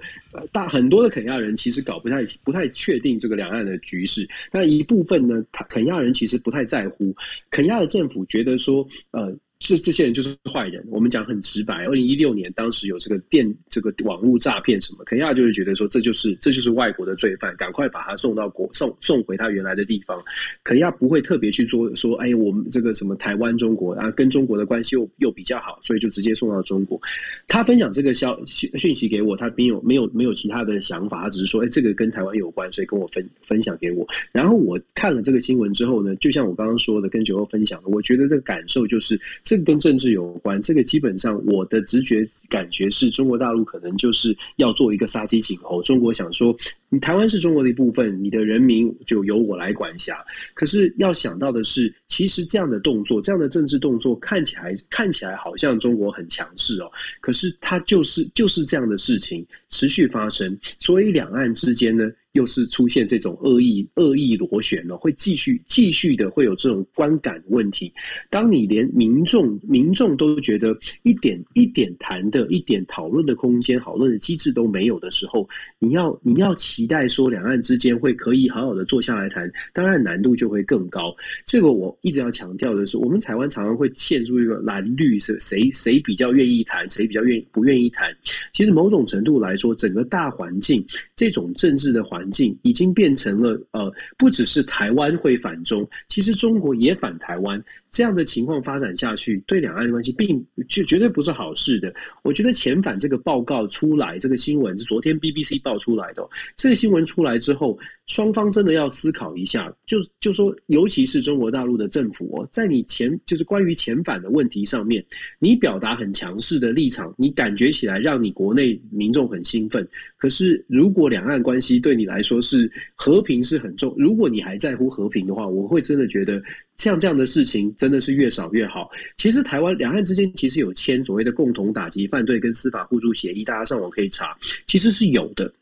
大很多的肯亚人其实搞不太不太确定这个两岸的局势，但一部分呢，肯亚人其实不太在乎，肯亚的政府觉得说，呃。这这些人就是坏人。我们讲很直白，二零一六年当时有这个电这个网络诈骗什么，肯亚就是觉得说，这就是这就是外国的罪犯，赶快把他送到国送送回他原来的地方。肯亚不会特别去做说，哎，我们这个什么台湾中国啊，跟中国的关系又又比较好，所以就直接送到中国。他分享这个消息讯息给我，他没有没有没有其他的想法，他只是说，哎，这个跟台湾有关，所以跟我分分享给我。然后我看了这个新闻之后呢，就像我刚刚说的，跟酒后分享的，我觉得这个感受就是。这个跟政治有关，这个基本上我的直觉感觉是中国大陆可能就是要做一个杀鸡儆猴。中国想说，你台湾是中国的一部分，你的人民就由我来管辖。可是要想到的是，其实这样的动作，这样的政治动作看起来看起来好像中国很强势哦，可是它就是就是这样的事情持续发生，所以两岸之间呢。又是出现这种恶意恶意螺旋了，会继续继续的会有这种观感问题。当你连民众民众都觉得一点一点谈的一点讨论的空间、讨论的机制都没有的时候，你要你要期待说两岸之间会可以好好的坐下来谈，当然难度就会更高。这个我一直要强调的是，我们台湾常常会陷入一个蓝绿是谁谁比较愿意谈，谁比较愿意不愿意谈。其实某种程度来说，整个大环境这种政治的环。环境已经变成了呃，不只是台湾会反中，其实中国也反台湾。这样的情况发展下去，对两岸的关系并就绝对不是好事的。我觉得遣返这个报告出来，这个新闻是昨天 BBC 报出来的。这个新闻出来之后，双方真的要思考一下，就就说，尤其是中国大陆的政府哦，在你遣就是关于遣返的问题上面，你表达很强势的立场，你感觉起来让你国内民众很兴奋。可是，如果两岸关系对你来说是和平是很重，如果你还在乎和平的话，我会真的觉得。像这样的事情真的是越少越好。其实台湾两岸之间其实有签所谓的共同打击犯罪跟司法互助协议，大家上网可以查，其实是有的。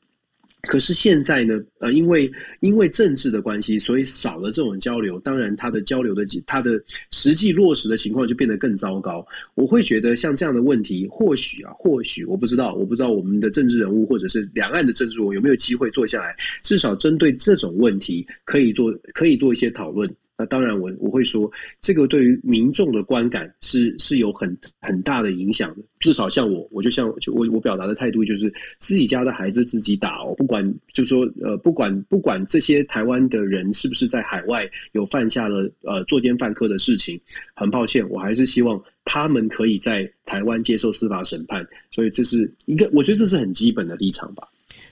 可是现在呢，呃，因为因为政治的关系，所以少了这种交流。当然，它的交流的它的实际落实的情况就变得更糟糕。我会觉得像这样的问题，或许啊，或许我不知道，我不知道我们的政治人物或者是两岸的政治人物有没有机会坐下来，至少针对这种问题可以做可以做一些讨论。那当然我我会说，这个对于民众的观感是是有很很大的影响的。至少像我，我就像就我我表达的态度就是自己家的孩子自己打哦，不管就说呃不管不管这些台湾的人是不是在海外有犯下了呃作奸犯科的事情，很抱歉，我还是希望他们可以在台湾接受司法审判。所以这是一个，我觉得这是很基本的立场吧。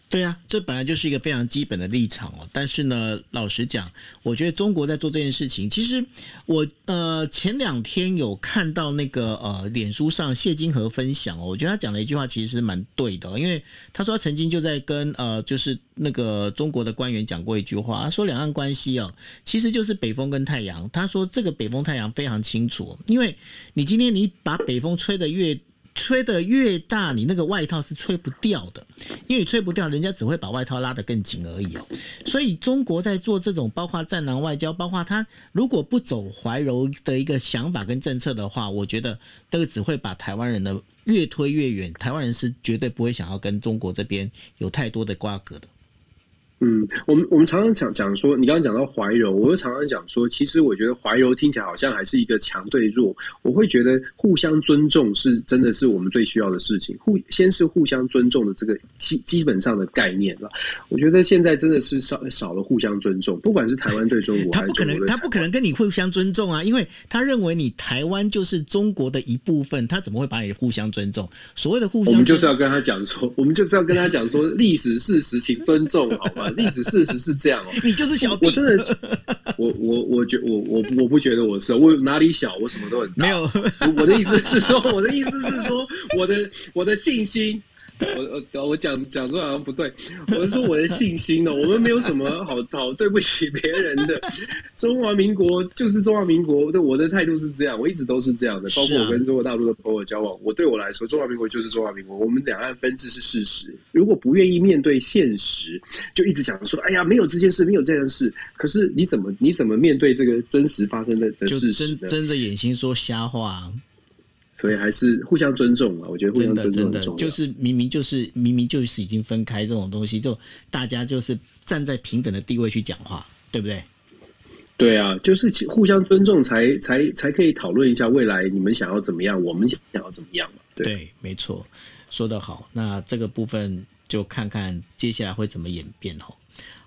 对啊，这本来就是一个非常基本的立场哦。但是呢，老实讲，我觉得中国在做这件事情，其实我呃前两天有看到那个呃脸书上谢金河分享哦，我觉得他讲了一句话，其实蛮对的，因为他说他曾经就在跟呃就是那个中国的官员讲过一句话，他说两岸关系哦，其实就是北风跟太阳。他说这个北风太阳非常清楚，因为你今天你把北风吹得越 吹得越大，你那个外套是吹不掉的，因为吹不掉，人家只会把外套拉得更紧而已哦。所以中国在做这种，包括战狼外交，包括他如果不走怀柔的一个想法跟政策的话，我觉得这个只会把台湾人的越推越远。台湾人是绝对不会想要跟中国这边有太多的瓜葛的。嗯，我们我们常常讲讲说，你刚刚讲到怀柔，我又常常讲说，其实我觉得怀柔听起来好像还是一个强对弱。我会觉得互相尊重是真的是我们最需要的事情。互先是互相尊重的这个基基本上的概念了。我觉得现在真的是少少了互相尊重，不管是台湾对中国，他不可能，他不可能跟你互相尊重啊，因为他认为你台湾就是中国的一部分，他怎么会把你互相尊重？所谓的互相尊重，我们就是要跟他讲说，我们就是要跟他讲说，历史事实请尊重，好吗？历史事实是这样哦，你就是小弟。我真的，我我我觉我我我不觉得我是，我哪里小？我什么都很大。没有，我的意思是说，我的意思是说，我的我的信心。我我我讲讲说好像不对，我是说我的信心呢，我们没有什么好好对不起别人的。中华民国就是中华民国，对我的态度是这样，我一直都是这样的。包括我跟中国大陆的朋友交往，我对我来说，中华民国就是中华民国，我们两岸分治是事实。如果不愿意面对现实，就一直讲说，哎呀，没有这件事，没有这件事。可是你怎么你怎么面对这个真实发生的的事实呢？睁着眼睛说瞎话。所以还是互相尊重啊！我觉得互相尊重很重要。真的，真的就是明明就是明明就是已经分开这种东西，就大家就是站在平等的地位去讲话，对不对？对啊，就是互相尊重才，才才才可以讨论一下未来你们想要怎么样，我们想要怎么样嘛？对，对，没错，说得好。那这个部分就看看接下来会怎么演变吼。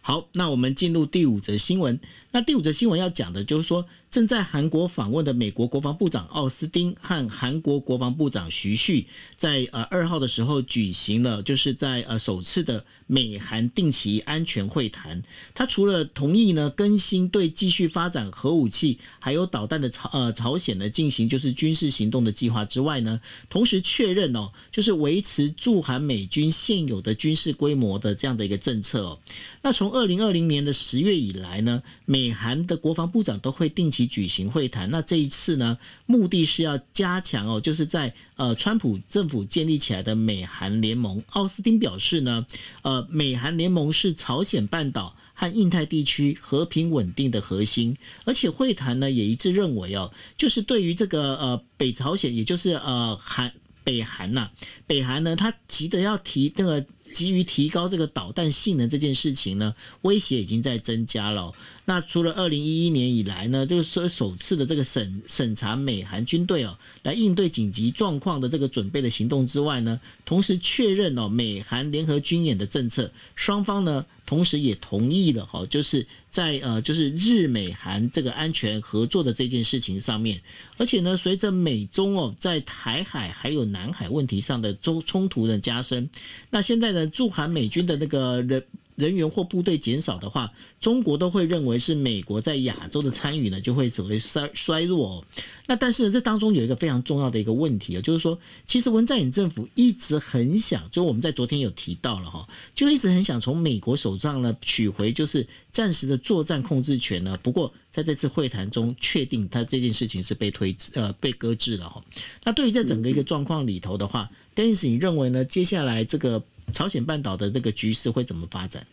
好，那我们进入第五则新闻。那第五则新闻要讲的就是说。正在韩国访问的美国国防部长奥斯汀和韩国国防部长徐旭，在呃二号的时候举行了，就是在呃首次的美韩定期安全会谈。他除了同意呢更新对继续发展核武器还有导弹的朝呃朝鲜呢进行就是军事行动的计划之外呢，同时确认哦，就是维持驻韩美军现有的军事规模的这样的一个政策哦。那从二零二零年的十月以来呢，美美韩的国防部长都会定期举行会谈，那这一次呢，目的是要加强哦，就是在呃，川普政府建立起来的美韩联盟。奥斯汀表示呢，呃，美韩联盟是朝鲜半岛和印太地区和平稳定的核心，而且会谈呢也一致认为哦，就是对于这个呃北朝鲜，也就是呃韩北韩呐、北韩呢，他急得要提那个急于提高这个导弹性能这件事情呢，威胁已经在增加了。那除了二零一一年以来呢，就是说首次的这个审审查美韩军队哦，来应对紧急状况的这个准备的行动之外呢，同时确认哦美韩联合军演的政策，双方呢同时也同意了哈，就是在呃就是日美韩这个安全合作的这件事情上面，而且呢随着美中哦在台海还有南海问题上的冲冲突的加深，那现在呢呢驻韩美军的那个人。人员或部队减少的话，中国都会认为是美国在亚洲的参与呢，就会所谓衰衰弱哦。那但是呢，这当中有一个非常重要的一个问题啊，就是说，其实文在寅政府一直很想，就我们在昨天有提到了哈，就一直很想从美国手上呢取回就是暂时的作战控制权呢。不过在这次会谈中，确定他这件事情是被推呃被搁置了哈。那对于在整个一个状况里头的话，Dennis，你认为呢？接下来这个？朝鲜半岛的这个局势会怎么发展？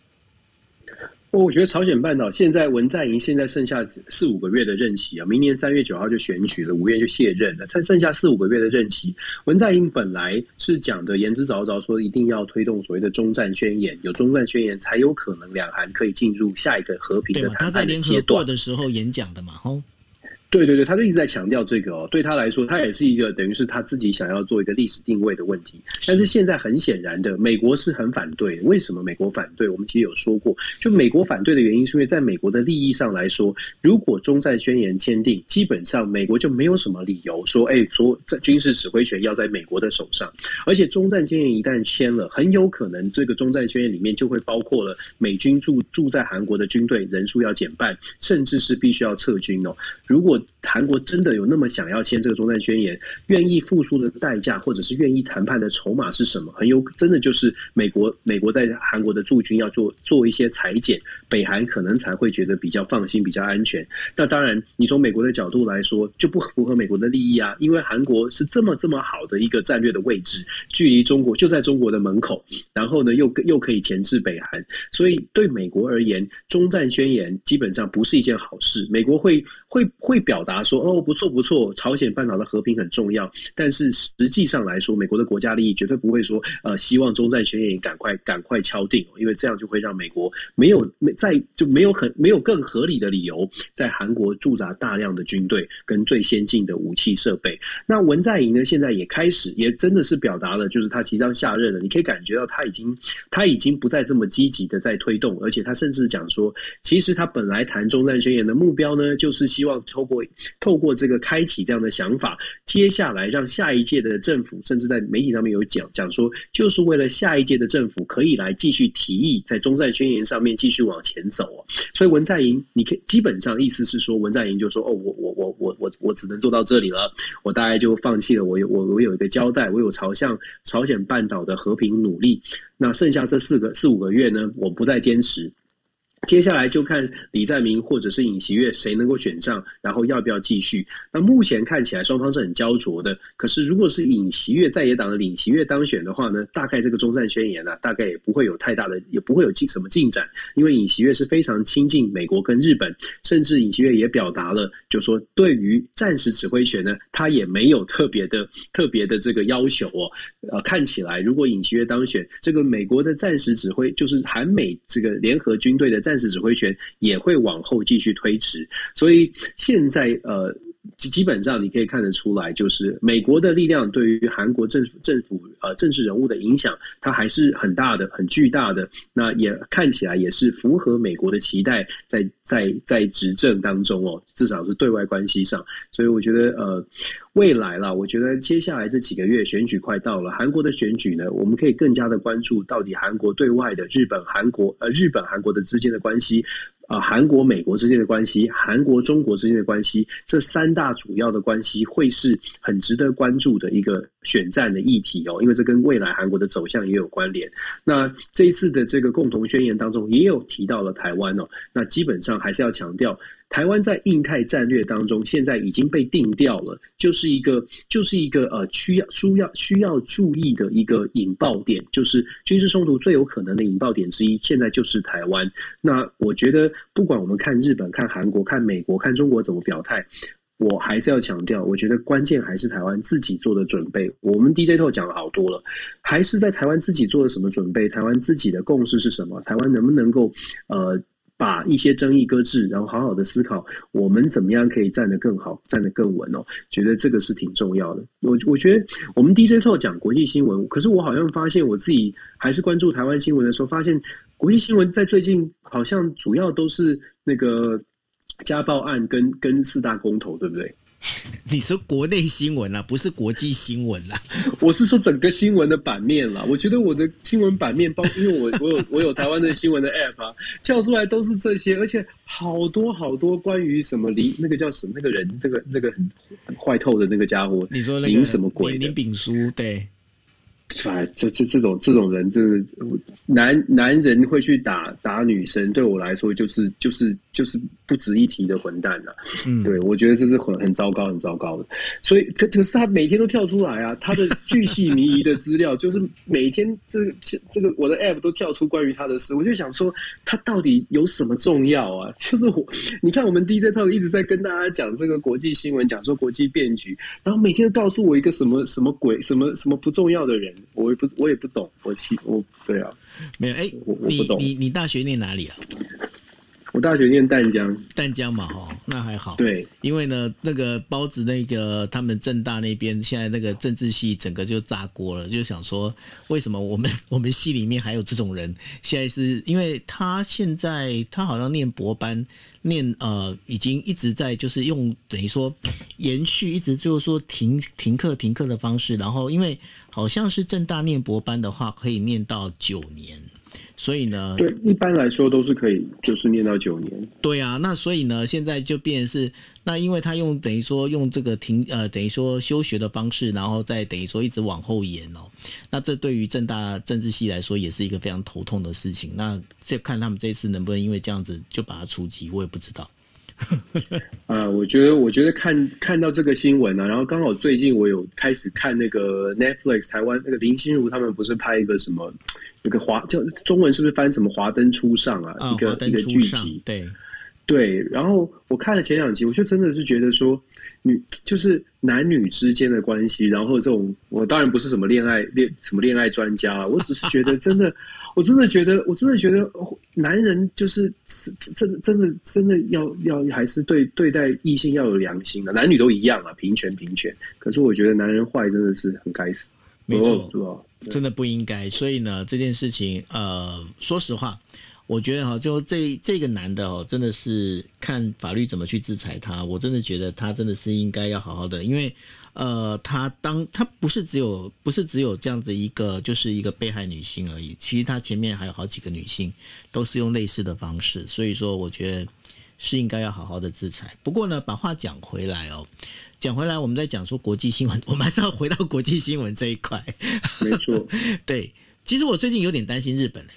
我觉得朝鲜半岛现在文在寅现在剩下四五个月的任期啊，明年三月九号就选举了，五月就卸任了，才剩下四五个月的任期。文在寅本来是讲的言之凿凿，说一定要推动所谓的中战宣言，有中战宣言才有可能两韩可以进入下一个和平的谈判的阶段。他在联合国的时候演讲的嘛，吼。对对对，他就一直在强调这个哦。对他来说，他也是一个等于是他自己想要做一个历史定位的问题。但是现在很显然的，美国是很反对。为什么美国反对？我们其实有说过，就美国反对的原因，是因为在美国的利益上来说，如果中战宣言签订，基本上美国就没有什么理由说，哎，说在军事指挥权要在美国的手上。而且中战宣言一旦签了，很有可能这个中战宣言里面就会包括了美军驻驻在韩国的军队人数要减半，甚至是必须要撤军哦。如果韩国真的有那么想要签这个终战宣言，愿意付出的代价，或者是愿意谈判的筹码是什么？很有真的就是美国，美国在韩国的驻军要做做一些裁减，北韩可能才会觉得比较放心、比较安全。那当然，你从美国的角度来说，就不符合美国的利益啊，因为韩国是这么这么好的一个战略的位置，距离中国就在中国的门口，然后呢又又可以钳制北韩，所以对美国而言，终战宣言基本上不是一件好事。美国会。会会表达说哦，不错不错，朝鲜半岛的和平很重要，但是实际上来说，美国的国家利益绝对不会说呃，希望中战宣言赶快赶快敲定，因为这样就会让美国没有没在就没有很没有更合理的理由在韩国驻扎大量的军队跟最先进的武器设备。那文在寅呢，现在也开始也真的是表达了，就是他即将下任了，你可以感觉到他已经他已经不再这么积极的在推动，而且他甚至讲说，其实他本来谈中战宣言的目标呢，就是。希望透过透过这个开启这样的想法，接下来让下一届的政府，甚至在媒体上面有讲讲说，就是为了下一届的政府可以来继续提议在中战宣言上面继续往前走。所以文在寅，你可基本上意思是说，文在寅就说：“哦，我我我我我我只能做到这里了，我大概就放弃了。我有我我有一个交代，我有朝向朝鲜半岛的和平努力。那剩下这四个四五个月呢，我不再坚持。”接下来就看李在明或者是尹锡悦谁能够选上，然后要不要继续？那目前看起来双方是很焦灼的。可是如果是尹锡悦在野党的尹锡悦当选的话呢，大概这个终战宣言呢、大概也不会有太大的，也不会有进什么进展。因为尹锡悦是非常亲近美国跟日本，甚至尹锡悦也表达了，就说对于战时指挥权呢，他也没有特别的特别的这个要求哦。呃，看起来如果尹锡悦当选，这个美国的战时指挥就是韩美这个联合军队的。战时指挥权也会往后继续推迟，所以现在呃，基基本上你可以看得出来，就是美国的力量对于韩国政府政府呃政治人物的影响，它还是很大的、很巨大的。那也看起来也是符合美国的期待在，在在执政当中哦，至少是对外关系上。所以我觉得呃。未来啦，我觉得接下来这几个月选举快到了，韩国的选举呢，我们可以更加的关注到底韩国对外的日本、韩国呃日本、韩国的之间的关系，啊，韩国、美国之间的关系，韩国、中国之间的关系，这三大主要的关系会是很值得关注的一个选战的议题哦，因为这跟未来韩国的走向也有关联。那这一次的这个共同宣言当中也有提到了台湾哦，那基本上还是要强调。台湾在印太战略当中，现在已经被定调了，就是一个，就是一个呃，需要、需要、需要注意的一个引爆点，就是军事冲突最有可能的引爆点之一，现在就是台湾。那我觉得，不管我们看日本、看韩国、看美国、看中国怎么表态，我还是要强调，我觉得关键还是台湾自己做的准备。我们 DJ Talk 讲了好多了，还是在台湾自己做了什么准备？台湾自己的共识是什么？台湾能不能够呃？把一些争议搁置，然后好好的思考，我们怎么样可以站得更好，站得更稳哦？觉得这个是挺重要的。我我觉得我们 DJ Talk 讲国际新闻，可是我好像发现我自己还是关注台湾新闻的时候，发现国际新闻在最近好像主要都是那个家暴案跟跟四大公投，对不对？你说国内新闻啦，不是国际新闻啦。我是说整个新闻的版面啦。我觉得我的新闻版面，包 括因为我我有我有台湾的新闻的 app 啊，跳出来都是这些，而且好多好多关于什么林那个叫什么那个人，那个那个很很坏透的那个家伙，你说林、那个、什么鬼？林炳书对。哎，这这这种这种人，真的男男人会去打打女生，对我来说就是就是就是不值一提的混蛋了、啊。嗯，对我觉得这是很很糟糕很糟糕的。所以可可是他每天都跳出来啊，他的巨细靡遗的资料，就是每天这个这个我的 app 都跳出关于他的事，我就想说他到底有什么重要啊？就是我你看我们 DJ Talk 一直在跟大家讲这个国际新闻，讲说国际变局，然后每天都告诉我一个什么什么鬼什么什么不重要的人。我也不，我也不懂，我其我对啊，没有哎，我我不懂。你你你大学念哪里啊？我大学念淡江，淡江嘛，哈，那还好。对，因为呢，那个包子那个他们政大那边现在那个政治系整个就炸锅了，就想说为什么我们 我们系里面还有这种人？现在是因为他现在他好像念博班，念呃已经一直在就是用等于说延续，一直就是说停停课停课的方式，然后因为好像是正大念博班的话可以念到九年。所以呢，对，一般来说都是可以，就是念到九年。对啊，那所以呢，现在就变成是，那因为他用等于说用这个停呃，等于说休学的方式，然后再等于说一直往后延哦。那这对于正大政治系来说也是一个非常头痛的事情。那这看他们这次能不能因为这样子就把它除籍，我也不知道。啊，我觉得，我觉得看看到这个新闻啊，然后刚好最近我有开始看那个 Netflix 台湾那个林心如他们不是拍一个什么。一个华叫中文是不是翻什么华灯初上啊？哦、一个一个剧集，对对。然后我看了前两集，我就真的是觉得说，女就是男女之间的关系，然后这种我当然不是什么恋爱恋什么恋爱专家，我只是觉得真的，我真的觉得，我真的觉得男人就是真的真的真的要要还是对对待异性要有良心的，男女都一样啊，平权平权。可是我觉得男人坏真的是很该死，没错？真的不应该，所以呢，这件事情，呃，说实话，我觉得哈，就这这个男的哦，真的是看法律怎么去制裁他。我真的觉得他真的是应该要好好的，因为呃，他当他不是只有不是只有这样子一个，就是一个被害女性而已。其实他前面还有好几个女性都是用类似的方式，所以说我觉得是应该要好好的制裁。不过呢，把话讲回来哦。讲回来，我们在讲说国际新闻，我们还是要回到国际新闻这一块。没错，对，其实我最近有点担心日本呢。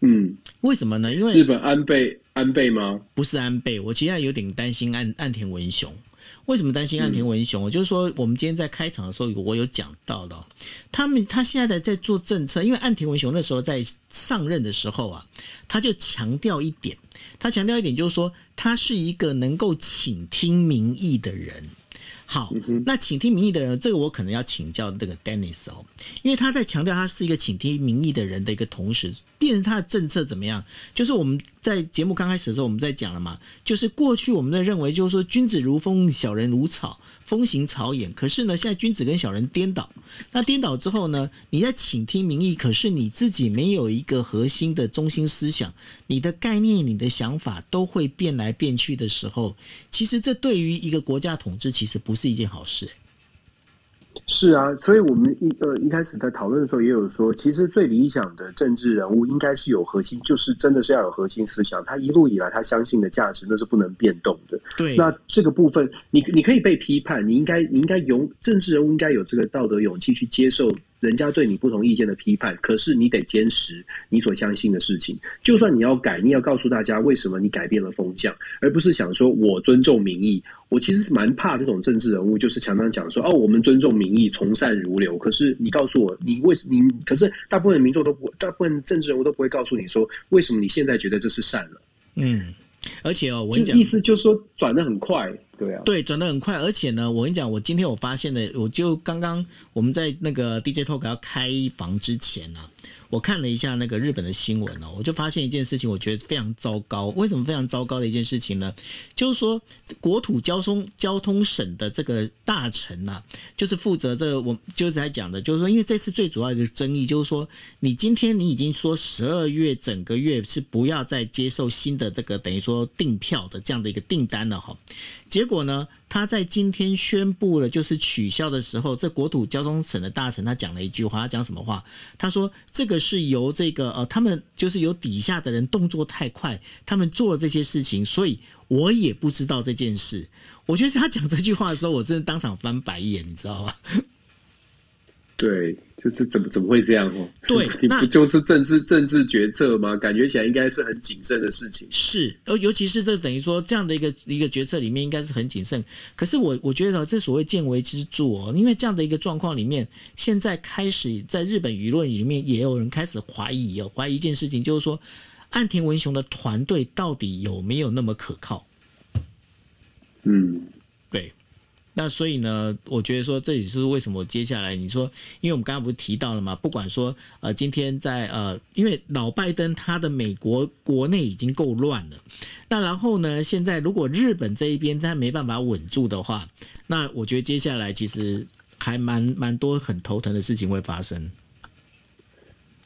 嗯，为什么呢？因为日本安倍安倍吗？不是安倍，我其实有点担心岸岸田文雄。为什么担心岸田文雄？嗯、就是说，我们今天在开场的时候，我有讲到的，他们他现在在做政策，因为岸田文雄那时候在上任的时候啊，他就强调一点。他强调一点，就是说他是一个能够倾听民意的人。好，那倾听民意的人，这个我可能要请教这个 Dennis 哦，因为他在强调他是一个倾听民意的人的一个同时，变成他的政策怎么样？就是我们在节目刚开始的时候，我们在讲了嘛，就是过去我们在认为，就是说君子如风，小人如草。风行草偃，可是呢，现在君子跟小人颠倒。那颠倒之后呢，你在倾听民意，可是你自己没有一个核心的中心思想，你的概念、你的想法都会变来变去的时候，其实这对于一个国家统治，其实不是一件好事。是啊，所以我们一呃一开始在讨论的时候也有说，其实最理想的政治人物应该是有核心，就是真的是要有核心思想。他一路以来他相信的价值那是不能变动的。对，那这个部分你你可以被批判，你应该你应该勇政治人物应该有这个道德勇气去接受。人家对你不同意见的批判，可是你得坚持你所相信的事情。就算你要改，你要告诉大家为什么你改变了风向，而不是想说我尊重民意。我其实是蛮怕这种政治人物，就是常常讲说哦，我们尊重民意，从善如流。可是你告诉我，你为什你？可是大部分民众都不，大部分政治人物都不会告诉你说，为什么你现在觉得这是善了？嗯。而且哦，我跟你讲，意思就是说转的很快，对啊，对，转的很快。而且呢，我跟你讲，我今天我发现的，我就刚刚我们在那个 DJ Talk 要开房之前呢、我看了一下那个日本的新闻哦，我就发现一件事情，我觉得非常糟糕。为什么非常糟糕的一件事情呢？就是说，国土交通交通省的这个大臣呐，就是负责这个，我就是在讲的，就是说，因为这次最主要一个争议就是说，你今天你已经说十二月整个月是不要再接受新的这个等于说订票的这样的一个订单了哈。结果呢，他在今天宣布了就是取消的时候，这国土交通省的大臣他讲了一句话，他讲什么话？他说这个是由这个呃，他们就是由底下的人动作太快，他们做了这些事情，所以我也不知道这件事。我觉得他讲这句话的时候，我真的当场翻白眼，你知道吗？对，就是怎么怎么会这样哦？对，你不就是政治政治决策吗？感觉起来应该是很谨慎的事情。是，而尤其是这等于说这样的一个一个决策里面，应该是很谨慎。可是我我觉得这所谓见微知著哦，因为这样的一个状况里面，现在开始在日本舆论里面也有人开始怀疑哦，怀疑一件事情，就是说岸田文雄的团队到底有没有那么可靠？嗯，对。那所以呢，我觉得说这也是为什么接下来你说，因为我们刚刚不是提到了嘛，不管说呃，今天在呃，因为老拜登他的美国国内已经够乱了，那然后呢，现在如果日本这一边他没办法稳住的话，那我觉得接下来其实还蛮蛮多很头疼的事情会发生。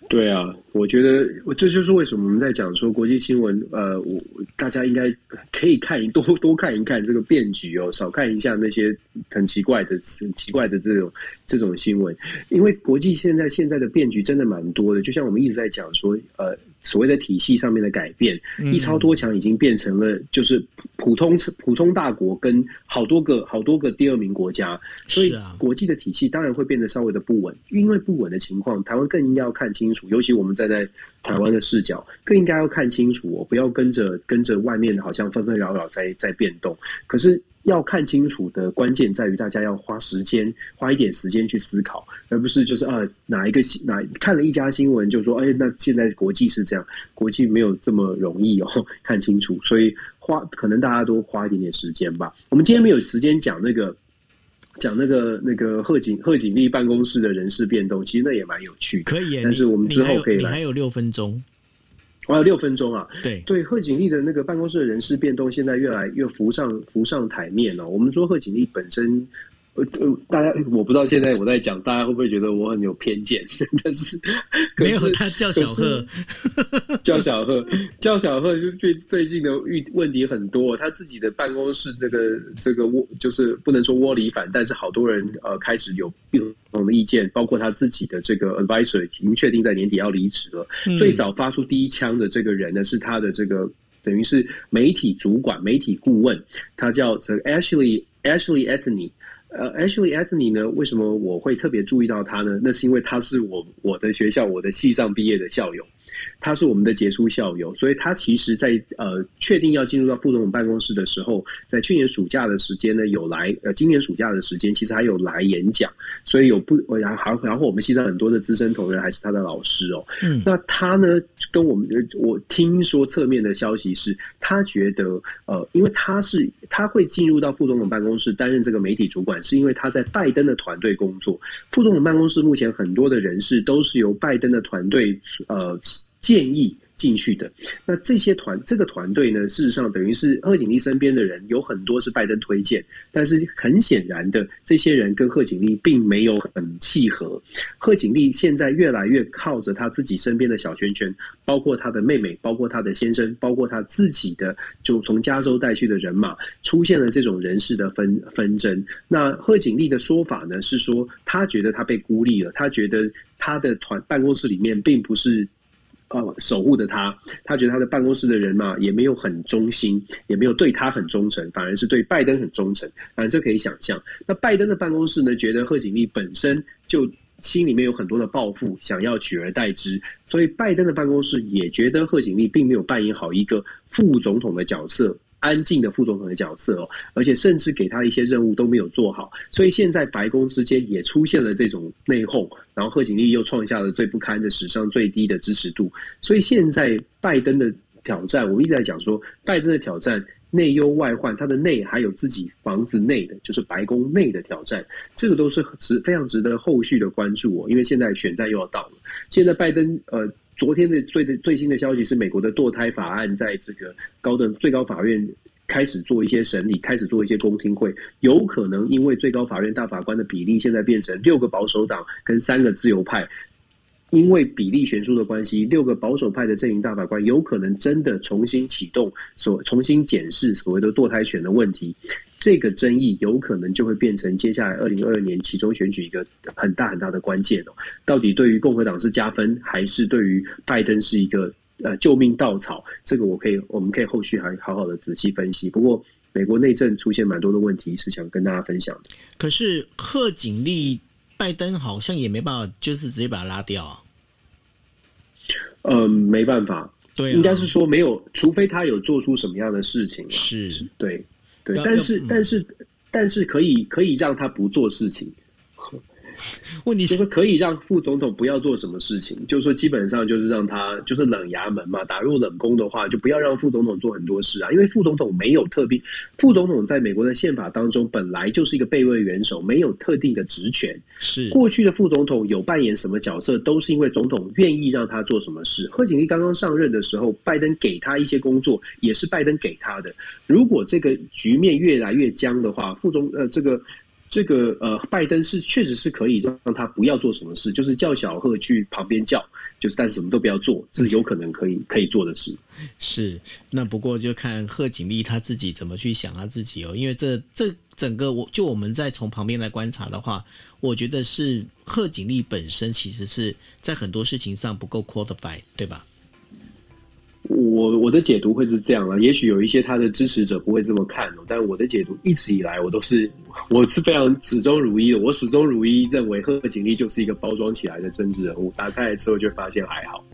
对啊，我觉得这就是为什么我们在讲说国际新闻，呃，我大家应该可以看 多多看一看这个变局哦，少看一下那些很奇怪的、很奇怪的这种这种新闻，因为国际现在现在的变局真的蛮多的，就像我们一直在讲说，呃。所谓的体系上面的改变，一超多强已经变成了就是普通普通大国跟好多个好多个第二名国家，所以国际的体系当然会变得稍微的不稳。因为不稳的情况，台湾更应该要看清楚，尤其我们站在台湾的视角，更应该要看清楚，我不要跟着跟着外面好像纷纷扰扰在在变动，可是。要看清楚的关键在于，大家要花时间，花一点时间去思考，而不是就是啊哪一个哪看了一家新闻就说，哎，那现在国际是这样，国际没有这么容易哦，看清楚，所以花可能大家都花一点点时间吧。我们今天没有时间讲那个讲那个那个贺锦贺锦丽办公室的人事变动，其实那也蛮有趣的，可以，但是我们之后可以来，你还有六分钟。还有六分钟啊！对对，贺锦丽的那个办公室的人事变动，现在越来越浮上浮上台面了。我们说贺锦丽本身。呃，大家我不知道现在我在讲，大家会不会觉得我很有偏见？但是，可是没有，他叫小贺，叫小贺，叫小贺，就最最近的遇问题很多。他自己的办公室这个这个窝，就是不能说窝里反，但是好多人呃开始有不同的意见，包括他自己的这个 advisor 已经确定在年底要离职了。嗯、最早发出第一枪的这个人呢，是他的这个等于是媒体主管、媒体顾问，他叫这个 Ashley Ashley Anthony。呃，Ashley Anthony 呢？为什么我会特别注意到他呢？那是因为他是我我的学校我的系上毕业的校友。他是我们的杰出校友，所以他其实在，在呃确定要进入到副总统办公室的时候，在去年暑假的时间呢，有来呃今年暑假的时间，其实还有来演讲，所以有不然后然后我们系上很多的资深同仁还是他的老师哦。嗯，那他呢跟我们我听说侧面的消息是，他觉得呃，因为他是他会进入到副总统办公室担任这个媒体主管，是因为他在拜登的团队工作。副总统办公室目前很多的人士都是由拜登的团队呃。建议进去的，那这些团这个团队呢，事实上等于是贺锦丽身边的人有很多是拜登推荐，但是很显然的，这些人跟贺锦丽并没有很契合。贺锦丽现在越来越靠着他自己身边的小圈圈，包括他的妹妹，包括他的先生，包括他自己的就从加州带去的人马，出现了这种人事的纷纷争。那贺锦丽的说法呢，是说他觉得他被孤立了，他觉得他的团办公室里面并不是。呃，守护着他，他觉得他的办公室的人嘛，也没有很忠心，也没有对他很忠诚，反而是对拜登很忠诚。反正这可以想象。那拜登的办公室呢，觉得贺锦丽本身就心里面有很多的抱负，想要取而代之，所以拜登的办公室也觉得贺锦丽并没有扮演好一个副总统的角色。安静的副总统的角色哦，而且甚至给他一些任务都没有做好，所以现在白宫之间也出现了这种内讧，然后贺锦丽又创下了最不堪的史上最低的支持度，所以现在拜登的挑战，我们一直在讲说，拜登的挑战内忧外患，他的内还有自己房子内的，就是白宫内的挑战，这个都是值非常值得后续的关注哦，因为现在选战又要到了，现在拜登呃。昨天的最最新的消息是，美国的堕胎法案在这个高等最高法院开始做一些审理，开始做一些公听会，有可能因为最高法院大法官的比例现在变成六个保守党跟三个自由派，因为比例悬殊的关系，六个保守派的阵营大法官有可能真的重新启动所重新检视所谓的堕胎权的问题。这个争议有可能就会变成接下来二零二二年其中选举一个很大很大的关键哦。到底对于共和党是加分，还是对于拜登是一个呃救命稻草？这个我可以，我们可以后续还好好的仔细分析。不过，美国内政出现蛮多的问题，是想跟大家分享的。可是贺锦丽拜登好像也没办法，就是直接把他拉掉啊。嗯，没办法，对、啊，应该是说没有，除非他有做出什么样的事情。是，对，对，但是，但是，但是可以可以让他不做事情。问题是说可以让副总统不要做什么事情，就是说基本上就是让他就是冷衙门嘛，打入冷宫的话，就不要让副总统做很多事啊。因为副总统没有特别，副总统在美国的宪法当中本来就是一个备位元首，没有特定的职权。是过去的副总统有扮演什么角色，都是因为总统愿意让他做什么事。贺锦丽刚刚上任的时候，拜登给他一些工作，也是拜登给他的。如果这个局面越来越僵的话，副总呃这个。这个呃，拜登是确实是可以让他不要做什么事，就是叫小贺去旁边叫，就是但是什么都不要做，这是有可能可以可以做的事。是，那不过就看贺锦丽他自己怎么去想他自己哦，因为这这整个我就我们在从旁边来观察的话，我觉得是贺锦丽本身其实是在很多事情上不够 qualified，对吧？我我的解读会是这样啊，也许有一些他的支持者不会这么看哦，但我的解读一直以来我都是我是非常始终如一的，我始终如一认为贺锦丽就是一个包装起来的政治人物，打开来之后就发现还好。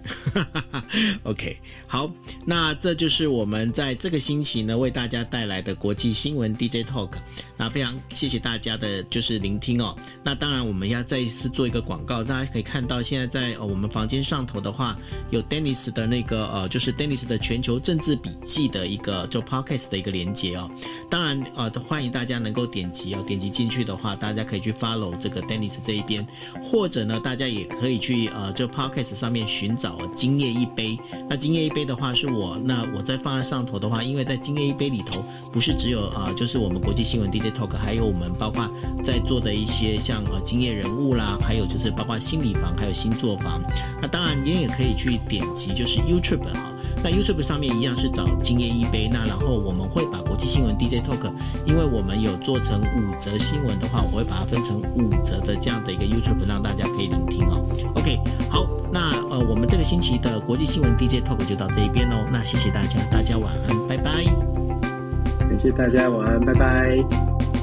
OK，好，那这就是我们在这个星期呢为大家带来的国际新闻 DJ Talk，那非常谢谢大家的就是聆听哦。那当然我们要再一次做一个广告，大家可以看到现在在呃我们房间上头的话有 Dennis 的那个呃就是。Dennis 的全球政治笔记的一个就 Podcast 的一个连接哦，当然呃欢迎大家能够点击哦，点击进去的话，大家可以去 follow 这个 Dennis 这一边，或者呢，大家也可以去呃就 Podcast 上面寻找今夜一杯。那今夜一杯的话是我，那我在放在上头的话，因为在今夜一杯里头不是只有呃就是我们国际新闻 DJ Talk，还有我们包括在做的一些像呃今夜人物啦，还有就是包括心理房，还有星座房。那当然你也可以去点击就是 YouTube 哈。那 YouTube 上面一样是找今夜一杯，那然后我们会把国际新闻 DJ Talk，因为我们有做成五则新闻的话，我会把它分成五则的这样的一个 YouTube，让大家可以聆听哦。OK，好，那呃我们这个星期的国际新闻 DJ Talk 就到这一边喽。那谢谢大家，大家晚安，拜拜。感谢大家晚安，拜拜。